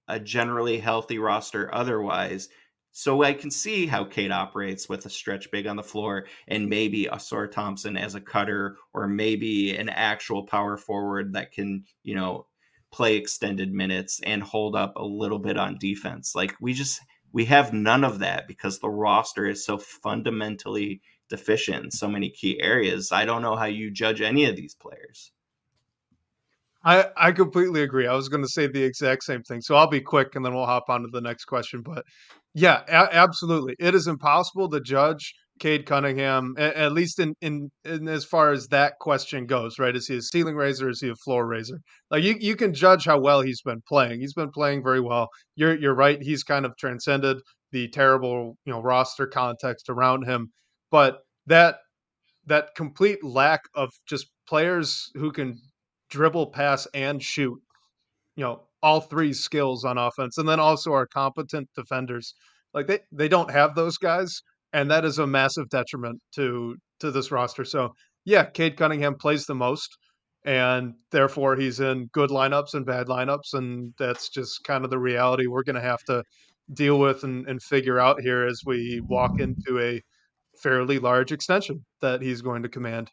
a generally healthy roster otherwise, So I can see how Cade operates with a stretch big on the floor and maybe Ausar Thompson as a cutter or maybe an actual power forward that can, you know, play extended minutes and hold up a little bit on defense. Like we just we have none of that because the roster is so fundamentally deficient in so many key areas. I don't know how you judge any of these players. I, I completely agree. I was going to say the exact same thing. So I'll be quick and then we'll hop on to the next question. But yeah, a- absolutely. It is impossible to judge Cade Cunningham, a- at least in, in, in as far as that question goes, right? Is he a ceiling raiser? Is he a floor raiser? Like you, you can judge how well he's been playing. He's been playing very well. You're you're right. He's kind of transcended the terrible, you know, roster context around him. But that that complete lack of just players who can dribble, pass, and shoot. You know, all three skills on offense, and then also our competent defenders. Like they they don't have those guys, and that is a massive detriment to to this roster. So yeah, Cade Cunningham plays the most, and therefore he's in good lineups and bad lineups, and that's just kind of the reality we're going to have to deal with and, and figure out here as we walk into a fairly large extension that he's going to command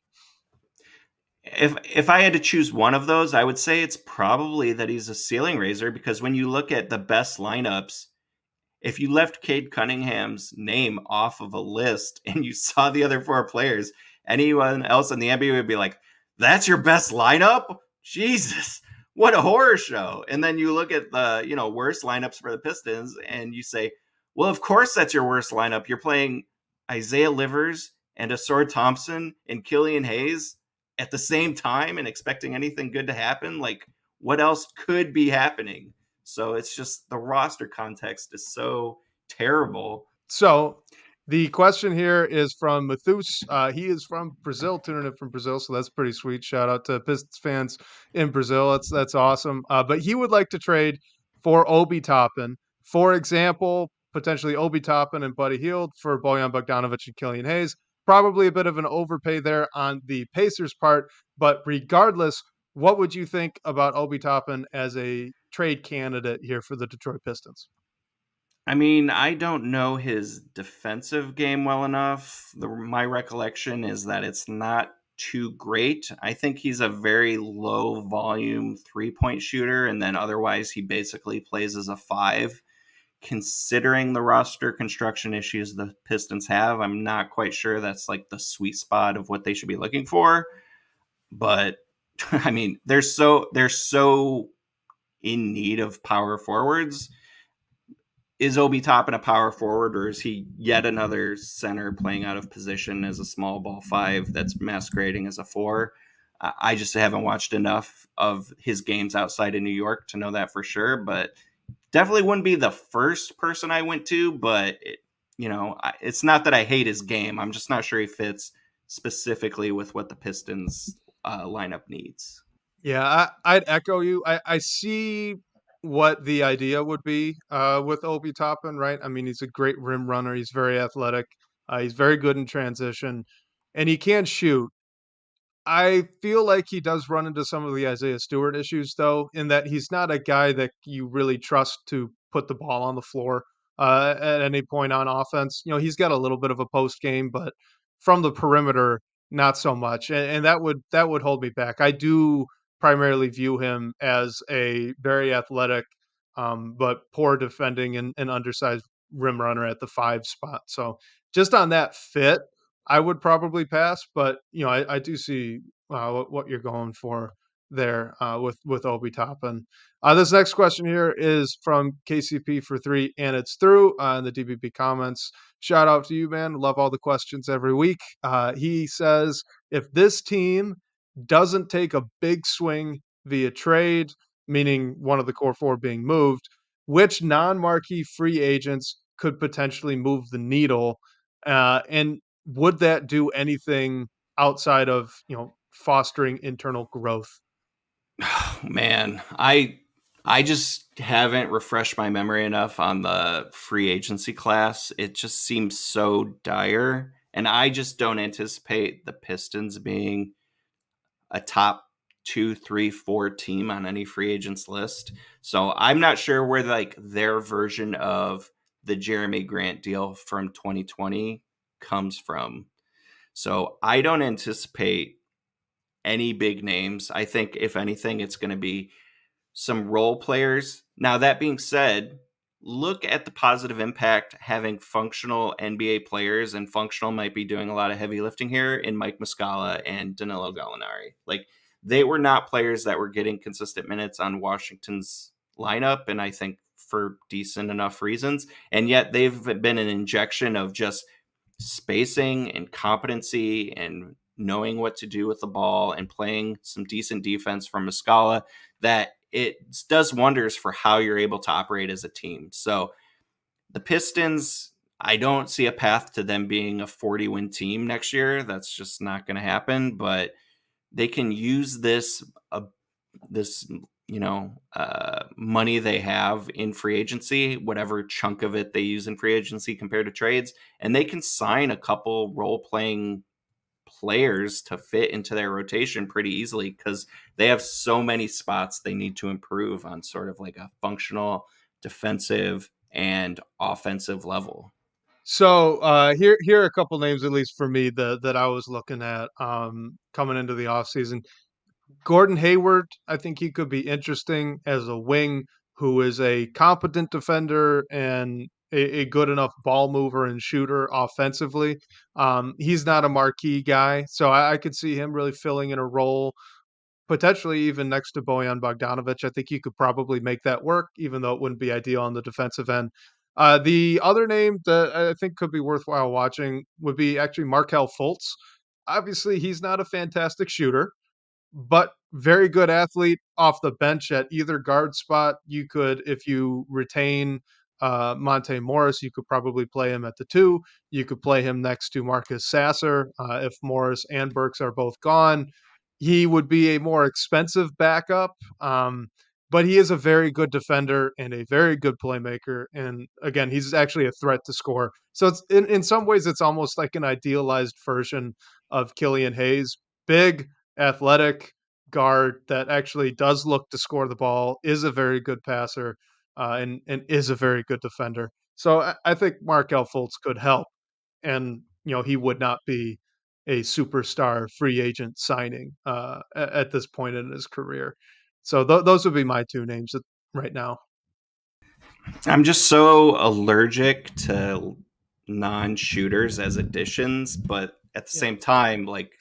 if if I had to choose one of those, I would say it's probably that he's a ceiling raiser because when you look at the best lineups, if you left Cade Cunningham's name off of a list [laughs] and you saw the other four players, anyone else in the NBA would be like, "That's your best lineup? Jesus, what a horror show!" And then you look at the you know worst lineups for the Pistons, and you say, "Well, of course that's your worst lineup. You're playing Isaiah Livers and Ausar Thompson and Killian Hayes." At the same time and expecting anything good to happen. Like, what else could be happening? So it's just the roster context is so terrible. So the question here is from Mathus. Uh, he is from Brazil, tuning in from Brazil, so that's pretty sweet. Shout out to Pistons fans in Brazil. That's that's awesome. Uh, but he would like to trade for Obi Toppin. For example, potentially Obi Toppin and Buddy Hield for Bojan Bogdanovic and Killian Hayes. Probably a bit of an overpay there on the Pacers' part, but regardless, what would you think about Obi Toppin as a trade candidate here for the Detroit Pistons? I mean, I don't know his defensive game well enough. The, my recollection is that it's not too great. I think he's a very low volume three point shooter, and then otherwise, he basically plays as a five considering the roster construction issues the Pistons have, I'm not quite sure that's like the sweet spot of what they should be looking for. But [laughs] I mean, they're so they're so in need of power forwards. Is Obi Toppin a power forward, or is he yet another center playing out of position as a small ball five that's masquerading as a four? I just haven't watched enough of his games outside of New York to know that for sure. But definitely wouldn't be the first person I went to, but it, you know, it's not that I hate his game. I'm just not sure he fits specifically with what the Pistons uh, lineup needs. Yeah, I, would echo you. I, I see what the idea would be uh, with Obi Toppin, right? I mean, he's a great rim runner. He's very athletic. Uh, he's very good in transition, and he can shoot. I feel like he does run into some of the Isaiah Stewart issues, though, in that he's not a guy that you really trust to put the ball on the floor uh, at any point on offense. You know, he's got a little bit of a post game, but from the perimeter, not so much, and, and that would that would hold me back. I do primarily view him as a very athletic, um, but poor defending and, and undersized rim runner at the five spot. So just on that fit, I would probably pass, but you know, I, I do see uh, what, you're going for there uh, with with Obi Toppin. Uh, this next question here is from KCP for three, and it's through uh, in the DBB comments. Shout out to you, man! Love all the questions every week. Uh, he says, if this team doesn't take a big swing via trade, meaning one of the core four being moved, which non-marquee free agents could potentially move the needle? Uh, and would that do anything outside of you know fostering internal growth? Oh, [sighs] man, I I just haven't refreshed my memory enough on the free agency class. It just seems so dire, and I just don't anticipate the Pistons being a top two, three, four team on any free agents list. So I'm not sure where like their version of the Jerami Grant deal from 2020 comes from. So I don't anticipate any big names. I think, if anything, it's going to be some role players. Now, that being said, look at the positive impact having functional NBA players, and functional might be doing a lot of heavy lifting here in Mike Muscala and Danilo Gallinari. Like, they were not players that were getting consistent minutes on Washington's lineup, and I think for decent enough reasons. And yet they've been an injection of just spacing and competency and knowing what to do with the ball and playing some decent defense from Muscala that it does wonders for how you're able to operate as a team. So the Pistons, I don't see a path to them being a 40 win team next year. That's just not going to happen, but they can use this uh, this you know uh, money they have in free agency, whatever chunk of it they use in free agency compared to trades, and they can sign a couple role playing players to fit into their rotation pretty easily because they have so many spots they need to improve on sort of like a functional defensive and offensive level. So uh, here here are a couple names at least for me that that I was looking at um, coming into the offseason. Gordon Hayward, I think he could be interesting as a wing who is a competent defender and a, a good enough ball mover and shooter offensively. Um, he's not a marquee guy, so I, I could see him really filling in a role potentially even next to Bojan Bogdanovic. I think you could probably make that work, even though it wouldn't be ideal on the defensive end. Uh, the other name that I think could be worthwhile watching would be actually Markelle Fultz. Obviously, he's not a fantastic shooter, but very good athlete off the bench at either guard spot. You could, if you retain uh, Monte Morris, you could probably play him at the two. You could play him next to Marcus Sasser uh, if Morris and Burks are both gone. He would be a more expensive backup, um, but he is a very good defender and a very good playmaker. And again, he's actually a threat to score. So it's in, in some ways, it's almost like an idealized version of Killian Hayes. Big, athletic guard that actually does look to score the ball, is a very good passer, uh, and and is a very good defender. So I, I think Markelle Fultz could help, and you know he would not be a superstar free agent signing uh, at, at, this point in his career. So th- those would be my two names right now. I'm just so allergic to non-shooters as additions, but at the yeah. same time, like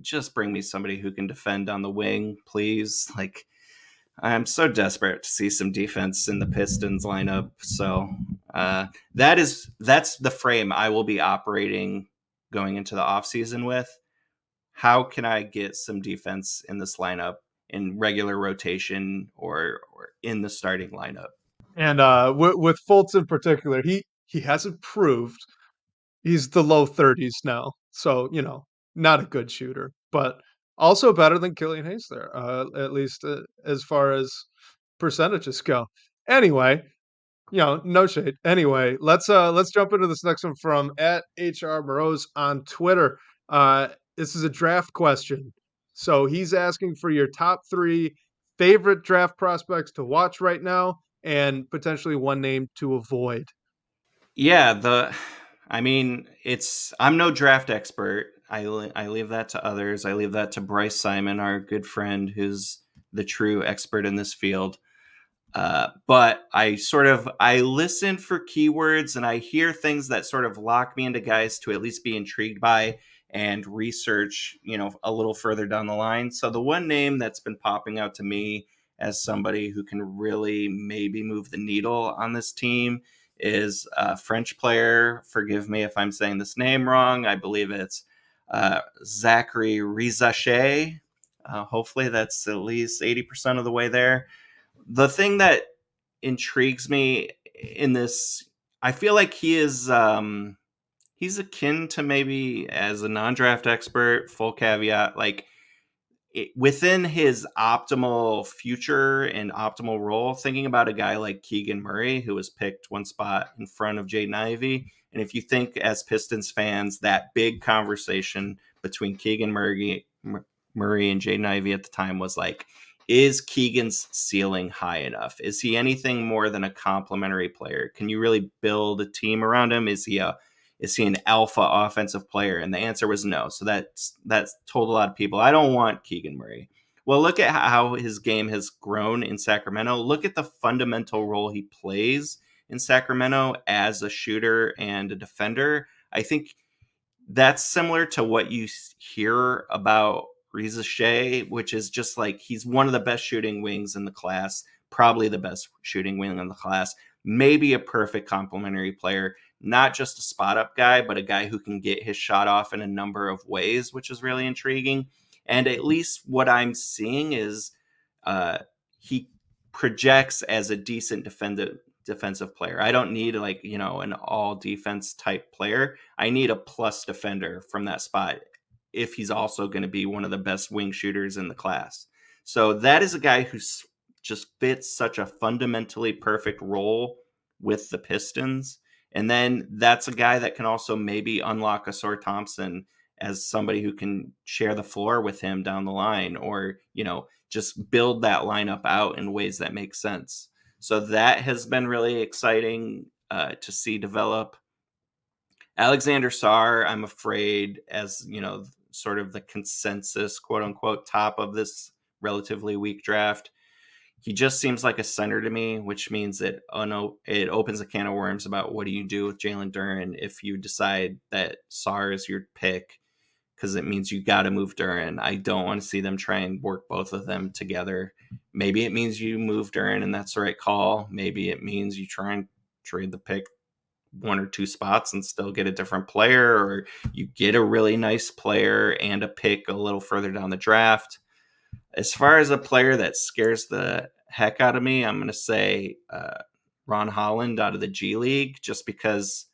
just bring me somebody who can defend on the wing, please. [laughs] Like, I'm so desperate to see some defense in the Pistons lineup. So uh, that is that's the frame I will be operating going into the offseason with. How can I get some defense in this lineup in regular rotation or or in the starting lineup? And uh, with, with Fultz in particular, he he hasn't proved he's the low 30s now. So you know not a good shooter, but also better than Killian Hayes there, uh, at least uh, as far as percentages go. Anyway, you know, no shade. Anyway, let's uh let's jump into this next one from at HR Moroz on Twitter. Uh, this is a draft question. So he's asking for your top three favorite draft prospects to watch right now, and potentially one name to avoid. Yeah, the I mean, it's I'm no draft expert. I, I leave that to others. I leave that to Bryce Simon, our good friend, who's the true expert in this field. Uh, but I sort of I listen for keywords and I hear things that sort of lock me into guys to at least be intrigued by and research, you know, a little further down the line. So the one name that's been popping out to me as somebody who can really maybe move the needle on this team is a French player. Forgive me if I'm saying this name wrong. I believe it's uh, Zaccharie Risacher. Uh, hopefully, that's at least 80% of the way there. The thing that intrigues me in this, I feel like he is. Um, he's akin to maybe as a non-draft expert full caveat like it, within his optimal future and optimal role thinking about a guy like keegan murray who was picked one spot in front of jaden ivey and if you think as Pistons fans, that big conversation between Keegan Murray, Murray and Jaden Ivey at the time was like, is Keegan's ceiling high enough? Is he anything more than a complementary player? Can you really build a team around him? Is he a is he an alpha offensive player? And the answer was no. So that's that's told a lot of people I don't want Keegan Murray. Well, look at how his game has grown in Sacramento. Look at the fundamental role he plays in Sacramento as a shooter and a defender. I think that's similar to what you hear about Risacher, which is just like he's one of the best shooting wings in the class, probably the best shooting wing in the class, maybe a perfect complementary player, not just a spot up guy, but a guy who can get his shot off in a number of ways, which is really intriguing. And at least what I'm seeing is uh, he projects as a decent defender defensive player. I don't need like, you know, an all defense type player. I need a plus defender from that spot if he's also going to be one of the best wing shooters in the class. So that is a guy who just fits such a fundamentally perfect role with the Pistons. And then that's a guy that can also maybe unlock a Ausar Thompson as somebody who can share the floor with him down the line or, you know, just build that lineup out in ways that make sense. So that has been really exciting uh, to see develop. Alexander Sarr, I'm afraid, as you know, sort of the consensus, quote unquote, top of this relatively weak draft. He just seems like a center to me, which means that oh no, it opens a can of worms about what do you do with Jalen Duren if you decide that Sarr is your pick, because it means you got to move Duren. I don't want to see them try and work both of them together. Maybe it means you move Duren and that's the right call. Maybe it means you try and trade the pick one or two spots and still get a different player, or you get a really nice player and a pick a little further down the draft. As far as a player that scares the heck out of me, I'm going to say uh, Ron Holland out of the G League, just because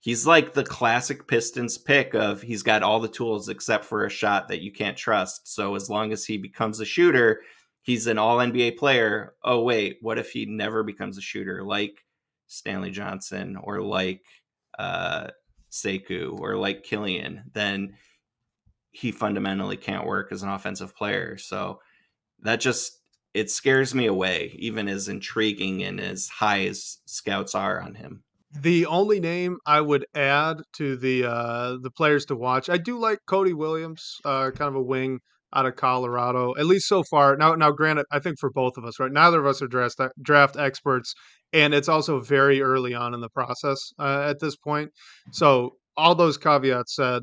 he's like the classic Pistons pick of he's got all the tools except for a shot that you can't trust. So as long as he becomes a shooter, he's an all NBA player. Oh, wait, what if he never becomes a shooter? Like Stanley Johnson or like uh, Sekou or like Killian, then he fundamentally can't work as an offensive player. So that just it scares me away, even as intriguing and as high as scouts are on him. The only name I would add to the uh, the players to watch, I do like Cody Williams, uh, kind of a wing out of Colorado, at least so far. Now, now, granted, I think for both of us, right? Neither of us are draft draft experts, and it's also very early on in the process uh, at this point. So, all those caveats said,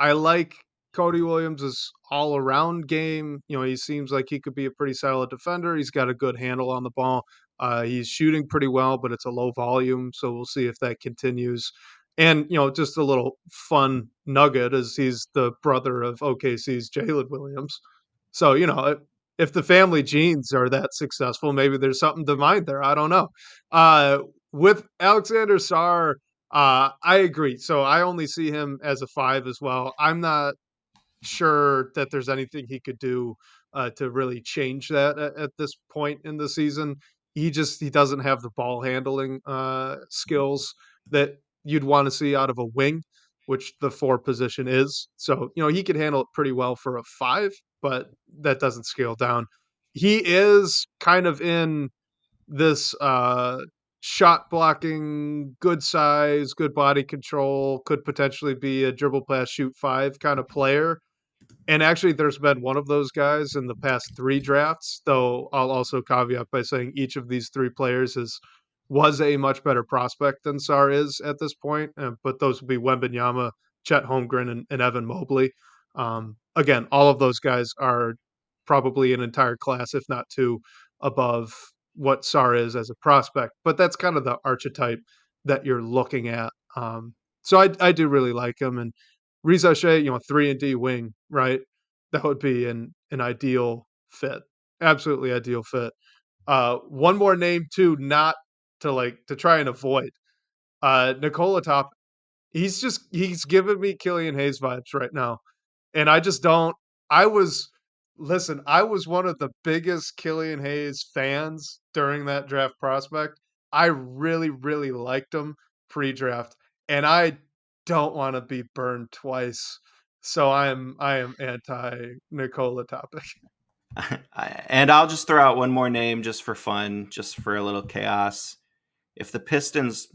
I like Cody Williams' is all around game. You know, he seems like he could be a pretty solid defender. He's got a good handle on the ball. Uh, he's shooting pretty well, but it's a low volume, so we'll see if that continues. And you know, just a little fun nugget is he's the brother of OKC's Jalen Williams. So you know, if the family genes are that successful, maybe there's something to mind there. I don't know. Uh, with Alexander Sarr, uh, I agree. So I only see him as a five as well. I'm not sure that there's anything he could do uh, to really change that at, at, this point in the season. He just he doesn't have the ball handling uh, skills that you'd want to see out of a wing, which the four position is. So, you know, he could handle it pretty well for a five, but that doesn't scale down. He is kind of in this uh shot blocking, good size, good body control, could potentially be a dribble pass shoot five kind of player. And actually, there's been one of those guys in the past three drafts, though I'll also caveat by saying each of these three players is was a much better prospect than Sarr is at this point. Uh, but those would be Wembanyama, Chet Holmgren, and, and Evan Mobley. Um, again, all of those guys are probably an entire class, if not two, above what Sarr is as a prospect. But that's kind of the archetype that you're looking at. Um, so I, I do really like him. And Risacher, you know, three and D wing, right? That would be an an ideal fit. Absolutely ideal fit. Uh, one more name too, not to like to try and avoid. Uh Nikola Top, he's just he's giving me Killian Hayes vibes right now. And I just don't I was listen, I was one of the biggest Killian Hayes fans during that draft prospect. I really, really liked him pre-draft, and I don't want to be burned twice. So I am I am anti Nikola Topić. [laughs] and I'll just throw out one more name just for fun, just for a little chaos. If the Pistons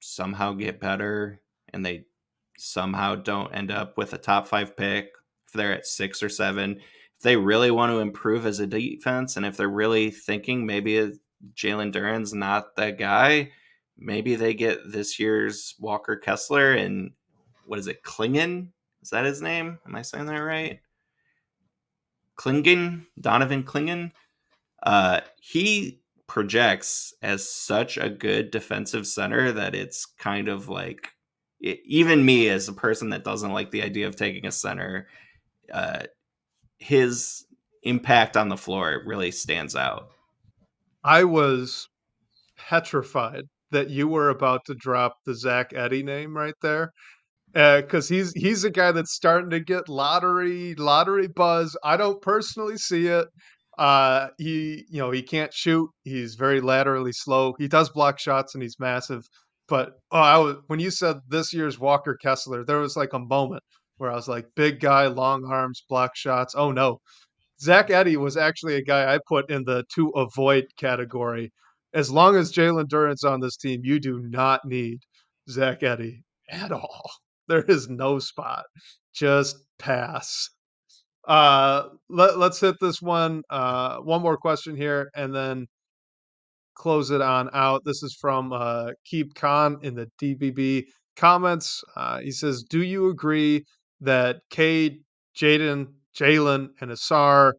somehow get better and they somehow don't end up with a top five pick, if they're at six or seven, if they really want to improve as a defense, and if they're really thinking maybe Jalen Duren's not that guy, maybe they get this year's Walker Kessler and what is it, Clingan? Is that his name? Am I saying that right? Clingan, Donovan Clingan. Uh, he projects as such a good defensive center that it's kind of like it, even me as a person that doesn't like the idea of taking a center, uh, his impact on the floor really stands out. I was petrified that you were about to drop the Zach Edey name right there because uh, he's he's a guy that's starting to get lottery lottery buzz. I don't personally see it. Uh, he you know he can't shoot. He's very laterally slow. He does block shots and he's massive. But oh, I was, when you said this year's Walker Kessler, there was like a moment where I was like, big guy, long arms, block shots. Oh no, Zach Edey was actually a guy I put in the to avoid category. As long as Jalen Duren's on this team, you do not need Zach Edey at all. [laughs] There is no spot. Just pass. Uh, let, let's hit this one. Uh, one more question here, and then close it on out. This is from uh, Keep Khan in the DBB comments. Uh, he says, "Do you agree that Cade, Jaden, Jalen, and Ausar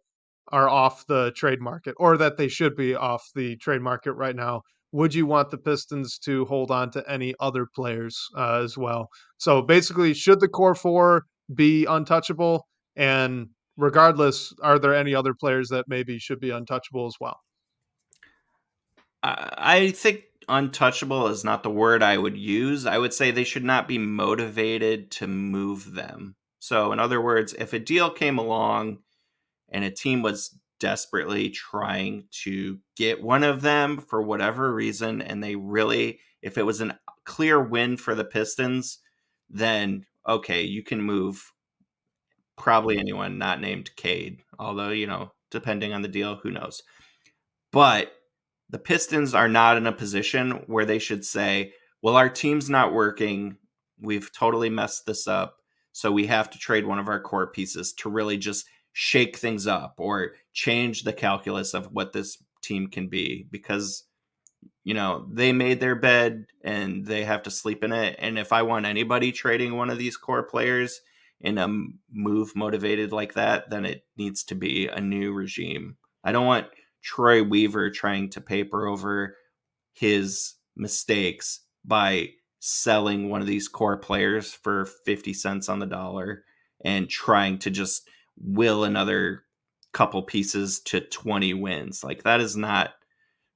are off the trade market, or that they should be off the trade market right now?" would you want the Pistons to hold on to any other players uh, as well? So basically, should the core four be untouchable? And regardless, are there any other players that maybe should be untouchable as well? I think untouchable is not the word I would use. I would say they should not be motivated to move them. So, in other words, if a deal came along and a team was desperately trying to get one of them for whatever reason, and they really, if it was a clear win for the Pistons, then okay, you can move probably anyone not named Cade, although, you know, depending on the deal, who knows. But the Pistons are not in a position where they should say, well, our team's not working. We've totally messed this up. So we have to trade one of our core pieces to really just shake things up or change the calculus of what this team can be because you know they made their bed and they have to sleep in it. And if i want anybody trading one of these core players in a move motivated like that then it needs to be a new regime. I don't want troy weaver trying to paper over his mistakes by selling one of these core players for 50 cents on the dollar and trying to just will another couple pieces to 20 wins. Like that is not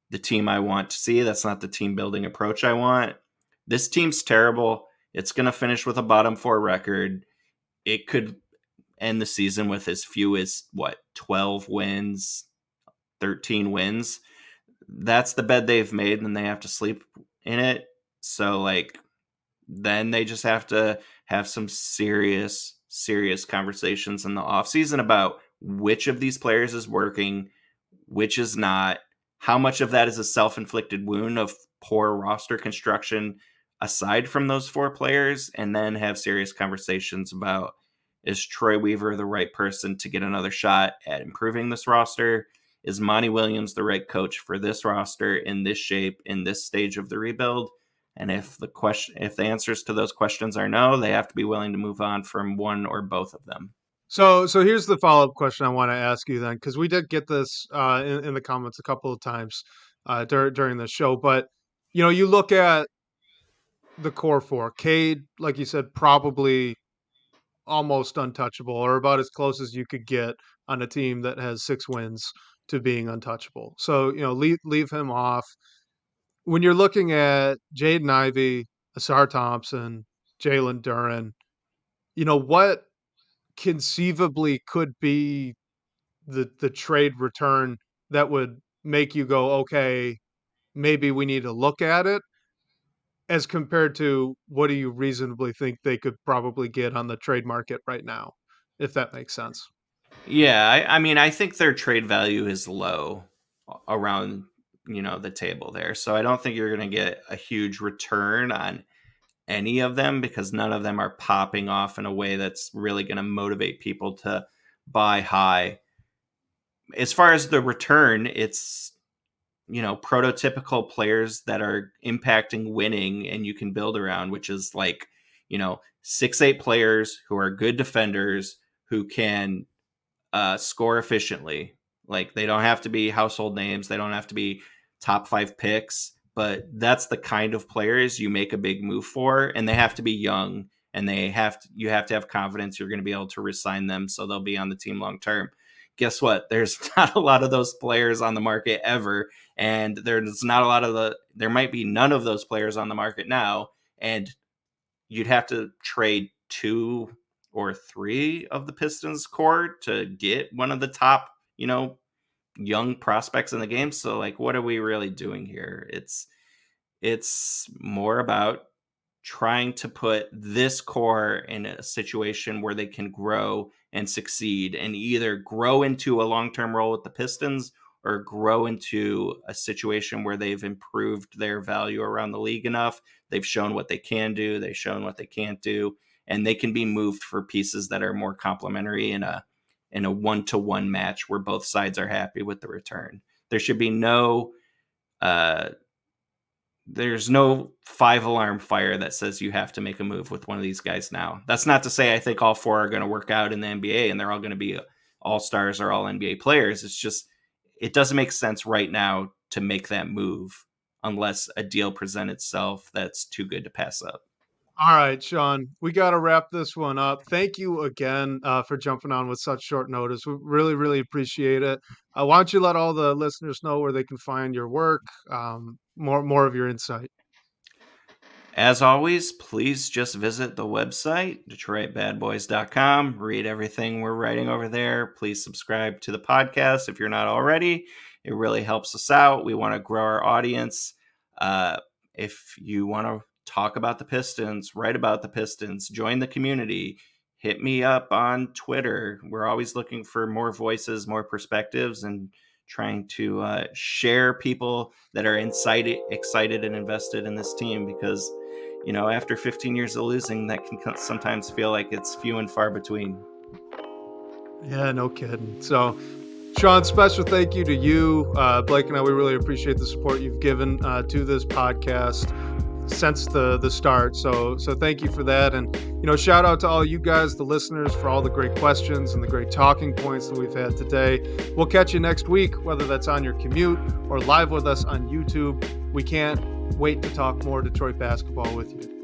the team I want to see. That's not the team building approach I want. This team's terrible. It's going to finish with a bottom 4 record. It could end the season with as few as what, 12 wins, 13 wins. That's the bed they've made and they have to sleep in it. So like then they just have to have some serious serious conversations in the offseason about which of these players is working, which is not, how much of that is a self inflicted wound of poor roster construction aside from those four players, and then have serious conversations about is Troy Weaver the right person to get another shot at improving this roster? Is Monty Williams the right coach for this roster in this shape, in this stage of the rebuild? And if the question, if the answers to those questions are no, they have to be willing to move on from one or both of them. So, so here's the follow up question I want to ask you then, because we did get this uh, in, in, the comments a couple of times uh, dur- during the show. But you know, you look at the core four, Cade, like you said, probably almost untouchable, or about as close as you could get on a team that has six wins to being untouchable. So, you know, leave leave him off when you're looking at Jaden Ivey, Ausar Thompson, Jalen Duren, you know, what conceivably could be the the trade return that would make you go, okay, maybe we need to look at it, as compared to what do you reasonably think they could probably get on the trade market right now, if that makes sense. Yeah, I, I mean, I think their trade value is low around you know the table there, so I don't think you're going to get a huge return on any of them because none of them are popping off in a way that's really going to motivate people to buy high. As far as the return, it's you know prototypical players that are impacting winning and you can build around, which is like you know six eight players who are good defenders who can uh, score efficiently. Like they don't have to be household names. They don't have to be top five picks but that's the kind of players you make a big move for and they have to be young and they have to you have to have confidence you're going to be able to resign them so they'll be on the team long term. Guess what? There's [laughs] not a lot of those players on the market ever and there's not a lot of the there might be none of those players on the market now and you'd have to trade two or three of the pistons core to get one of the top you know young prospects in the game. So like what are we really doing here? It's it's more about trying to put this core in a situation where they can grow and succeed and either grow into a long-term role with the Pistons or grow into a situation where they've improved their value around the league enough. They've shown what they can do, they've shown what they can't do, and they can be moved for pieces that are more complementary in a in a one to one match where both sides are happy with the return. There should be no uh, there's no five alarm fire that says you have to make a move with one of these guys now. That's not to say I think all four are going to work out in the NBA and they're all going to be all stars or all NBA players. It's just it doesn't make sense right now to make that move unless a deal presents itself that's too good to pass up. All right, Sean, we got to wrap this one up. Thank you again uh, for jumping on with such short notice. We really, really appreciate it. Uh, why don't you let all the listeners know where they can find your work, um, more more of your insight. As always, please just visit the website, DetroitBadBoys.com. Read everything we're writing over there. Please subscribe to the podcast if you're not already. It really helps us out. We want to grow our audience. Uh, if you want to talk about the Pistons, write about the Pistons, join the community, hit me up on Twitter. We're always looking for more voices, more perspectives, and trying to uh, share people that are excited, excited and invested in this team because, you know, after 15 years of losing, that can sometimes feel like it's few and far between. Yeah, no kidding. So, Sean, special thank you to you, uh, Blake, and I. We really appreciate the support you've given uh, to this podcast since the the start. So so thank you for that, and you know shout out to all you guys, the listeners, for all the great questions and the great talking points that we've had today. We'll catch you next week, whether that's on your commute or live with us on YouTube. We can't wait to talk more Detroit basketball with you.